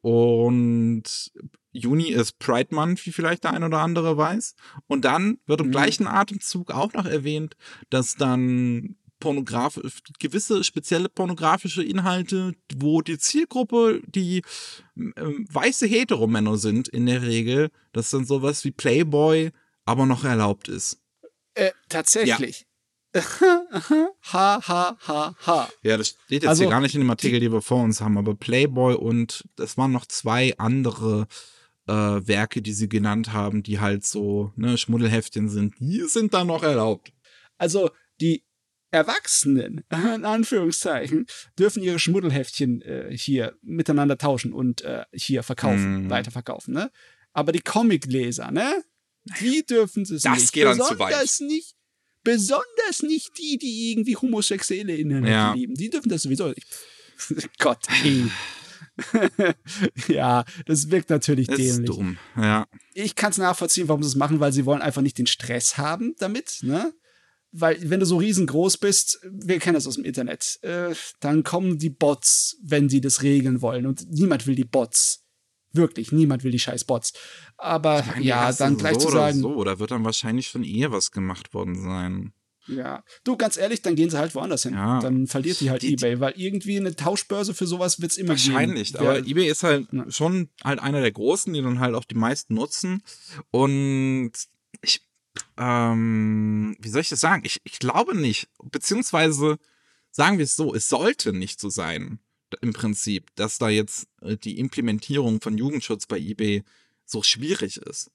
Und Juni ist Pride Month, wie vielleicht der ein oder andere weiß. Und dann wird im Mhm. gleichen Atemzug auch noch erwähnt, dass dann pornograf gewisse spezielle pornografische Inhalte, wo die Zielgruppe die ähm, weiße Heteromänner sind in der Regel, dass dann sowas wie Playboy aber noch erlaubt ist. Äh, tatsächlich. Ha, ha, ha, ha. Ja, das steht jetzt Also, hier gar nicht in dem Artikel, die wir vor uns haben, aber Playboy und das waren noch zwei andere äh, Werke, die sie genannt haben, die halt so, ne, Schmuddelheftchen sind, die sind da noch erlaubt. Also, die Erwachsenen, in Anführungszeichen, dürfen ihre Schmuddelheftchen äh, hier miteinander tauschen und äh, hier verkaufen, Mhm. weiterverkaufen, ne? Aber die Comicleser, ne? Die dürfen es Das nicht. geht dann zu besonders nicht. Besonders nicht die, die irgendwie homosexuelle Inhalte Ja. lieben. Die dürfen das sowieso nicht. Gott, ey. ja, das wirkt natürlich Das ist dämlich dumm. Ja. ich kann es nachvollziehen, warum sie es machen, weil sie wollen einfach nicht den Stress haben damit, ne? Weil, wenn du so riesengroß bist, wir kennen das aus dem Internet, äh, dann kommen die Bots, wenn sie das regeln wollen. Und niemand will die Bots. Wirklich, niemand will die scheiß Bots. Aber meine, ja, dann so gleich zu oder sagen, So, da wird dann wahrscheinlich schon eher was gemacht worden sein. ja. Du, ganz ehrlich, dann gehen sie halt woanders hin. Ja. Dann verliert die halt Die- Ebay, weil irgendwie eine Tauschbörse für sowas wird es immer Wahrscheinlich, geben. aber Wer- eBay ist halt Ja. schon halt einer der großen, die dann halt auch die meisten nutzen. Und ich, ähm, wie soll ich das sagen? Ich, ich glaube nicht, beziehungsweise sagen wir es so, es sollte nicht so sein, im Prinzip, dass da jetzt äh, die Implementierung von Jugendschutz bei eBay so schwierig ist.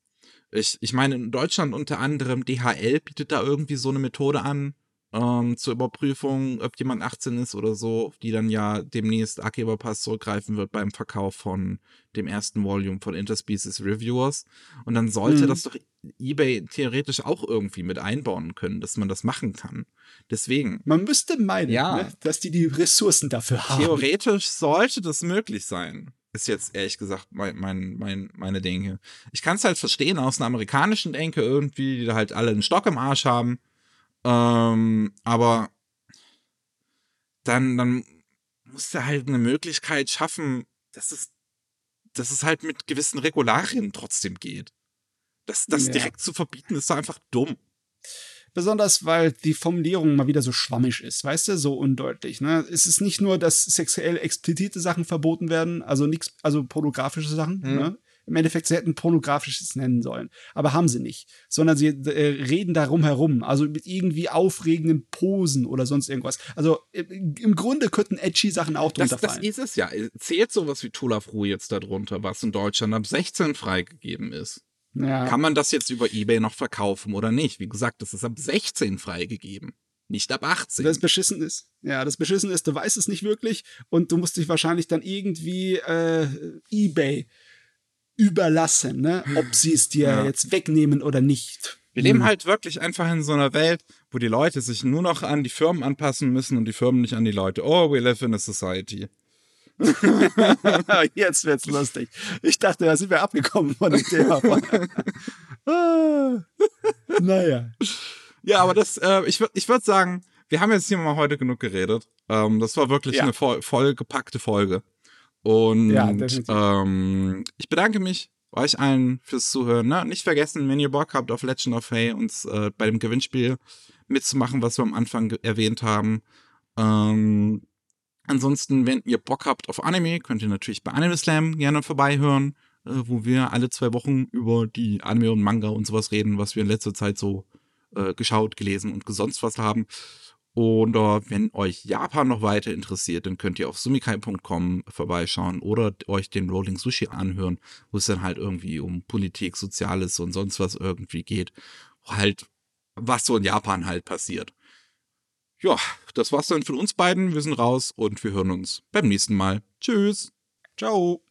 Ich, ich meine, in Deutschland unter anderem DHL bietet da irgendwie so eine Methode an, ähm, zur Überprüfung, ob jemand 18 ist oder so, die dann ja demnächst Archiverpass zurückgreifen wird beim Verkauf von dem ersten Volume von Interspecies Reviewers. Und dann sollte Mhm. das doch eBay theoretisch auch irgendwie mit einbauen können, dass man das machen kann. Deswegen, Man müsste meinen, Ja. ne, dass die die Ressourcen dafür haben. theoretisch sollte das möglich sein. Ist jetzt ehrlich gesagt mein, mein, mein, meine Denke. Ich kann es halt verstehen aus einer amerikanischen Denke irgendwie, die da halt alle einen Stock im Arsch haben. Ähm, aber dann, dann muss er halt eine Möglichkeit schaffen, dass es, dass es halt mit gewissen Regularien trotzdem geht. Das, das Ja. direkt zu verbieten, ist doch einfach dumm. Besonders weil die Formulierung mal wieder so schwammig ist, weißt du, so undeutlich. Ne? Es ist nicht nur, dass sexuell explizite Sachen verboten werden, also nichts, also pornografische Sachen. Mhm. Ne? Im Endeffekt, sie hätten pornografisches nennen sollen, aber haben sie nicht, sondern sie äh, reden darum herum, also mit irgendwie aufregenden Posen oder sonst irgendwas. Also im, im Grunde könnten edgy Sachen auch Das, drunter das fallen. ist es ja. Zählt sowas wie Tulafru jetzt darunter, was in Deutschland ab 16 freigegeben ist? Ja. Kann man das jetzt über Ebay noch verkaufen oder nicht? Wie gesagt, das ist ab 16 freigegeben, nicht ab 18. Das beschissen ist. Ja, das beschissen ist, du weißt es nicht wirklich und du musst dich wahrscheinlich dann irgendwie äh, eBay überlassen, ne? ob sie es dir Ja. jetzt wegnehmen oder nicht. Wir leben halt wirklich einfach in so einer Welt, wo die Leute sich nur noch an die Firmen anpassen müssen und die Firmen nicht an die Leute. Oh, we live in a society. Jetzt wird's lustig. Ich dachte, da sind wir abgekommen von dem Thema. ah, naja. Ja, aber das, äh, ich würde ich würd sagen, wir haben jetzt hier mal heute genug geredet. Ähm, das war wirklich Ja. eine voll, vollgepackte Folge. Und Ja, ähm, ich bedanke mich euch allen fürs Zuhören. Ne? Nicht vergessen, wenn ihr Bock habt auf Legend of Hay, uns äh, bei dem Gewinnspiel mitzumachen, was wir am Anfang erwähnt haben. Ähm, ansonsten, wenn ihr Bock habt auf Anime, könnt ihr natürlich bei Anime Slam gerne vorbeihören, äh, wo wir alle zwei Wochen über die Anime und Manga und sowas reden, was wir in letzter Zeit so äh, geschaut, gelesen und gesonst was haben. Oder wenn euch Japan noch weiter interessiert, dann könnt ihr auf sumikai.com vorbeischauen oder euch den Rolling Sushi anhören, wo es dann halt irgendwie um Politik, Soziales und sonst was irgendwie geht. Halt, was so in Japan halt passiert. Ja, das war's dann von uns beiden. Wir sind raus und wir hören uns beim nächsten Mal. Tschüss. Ciao.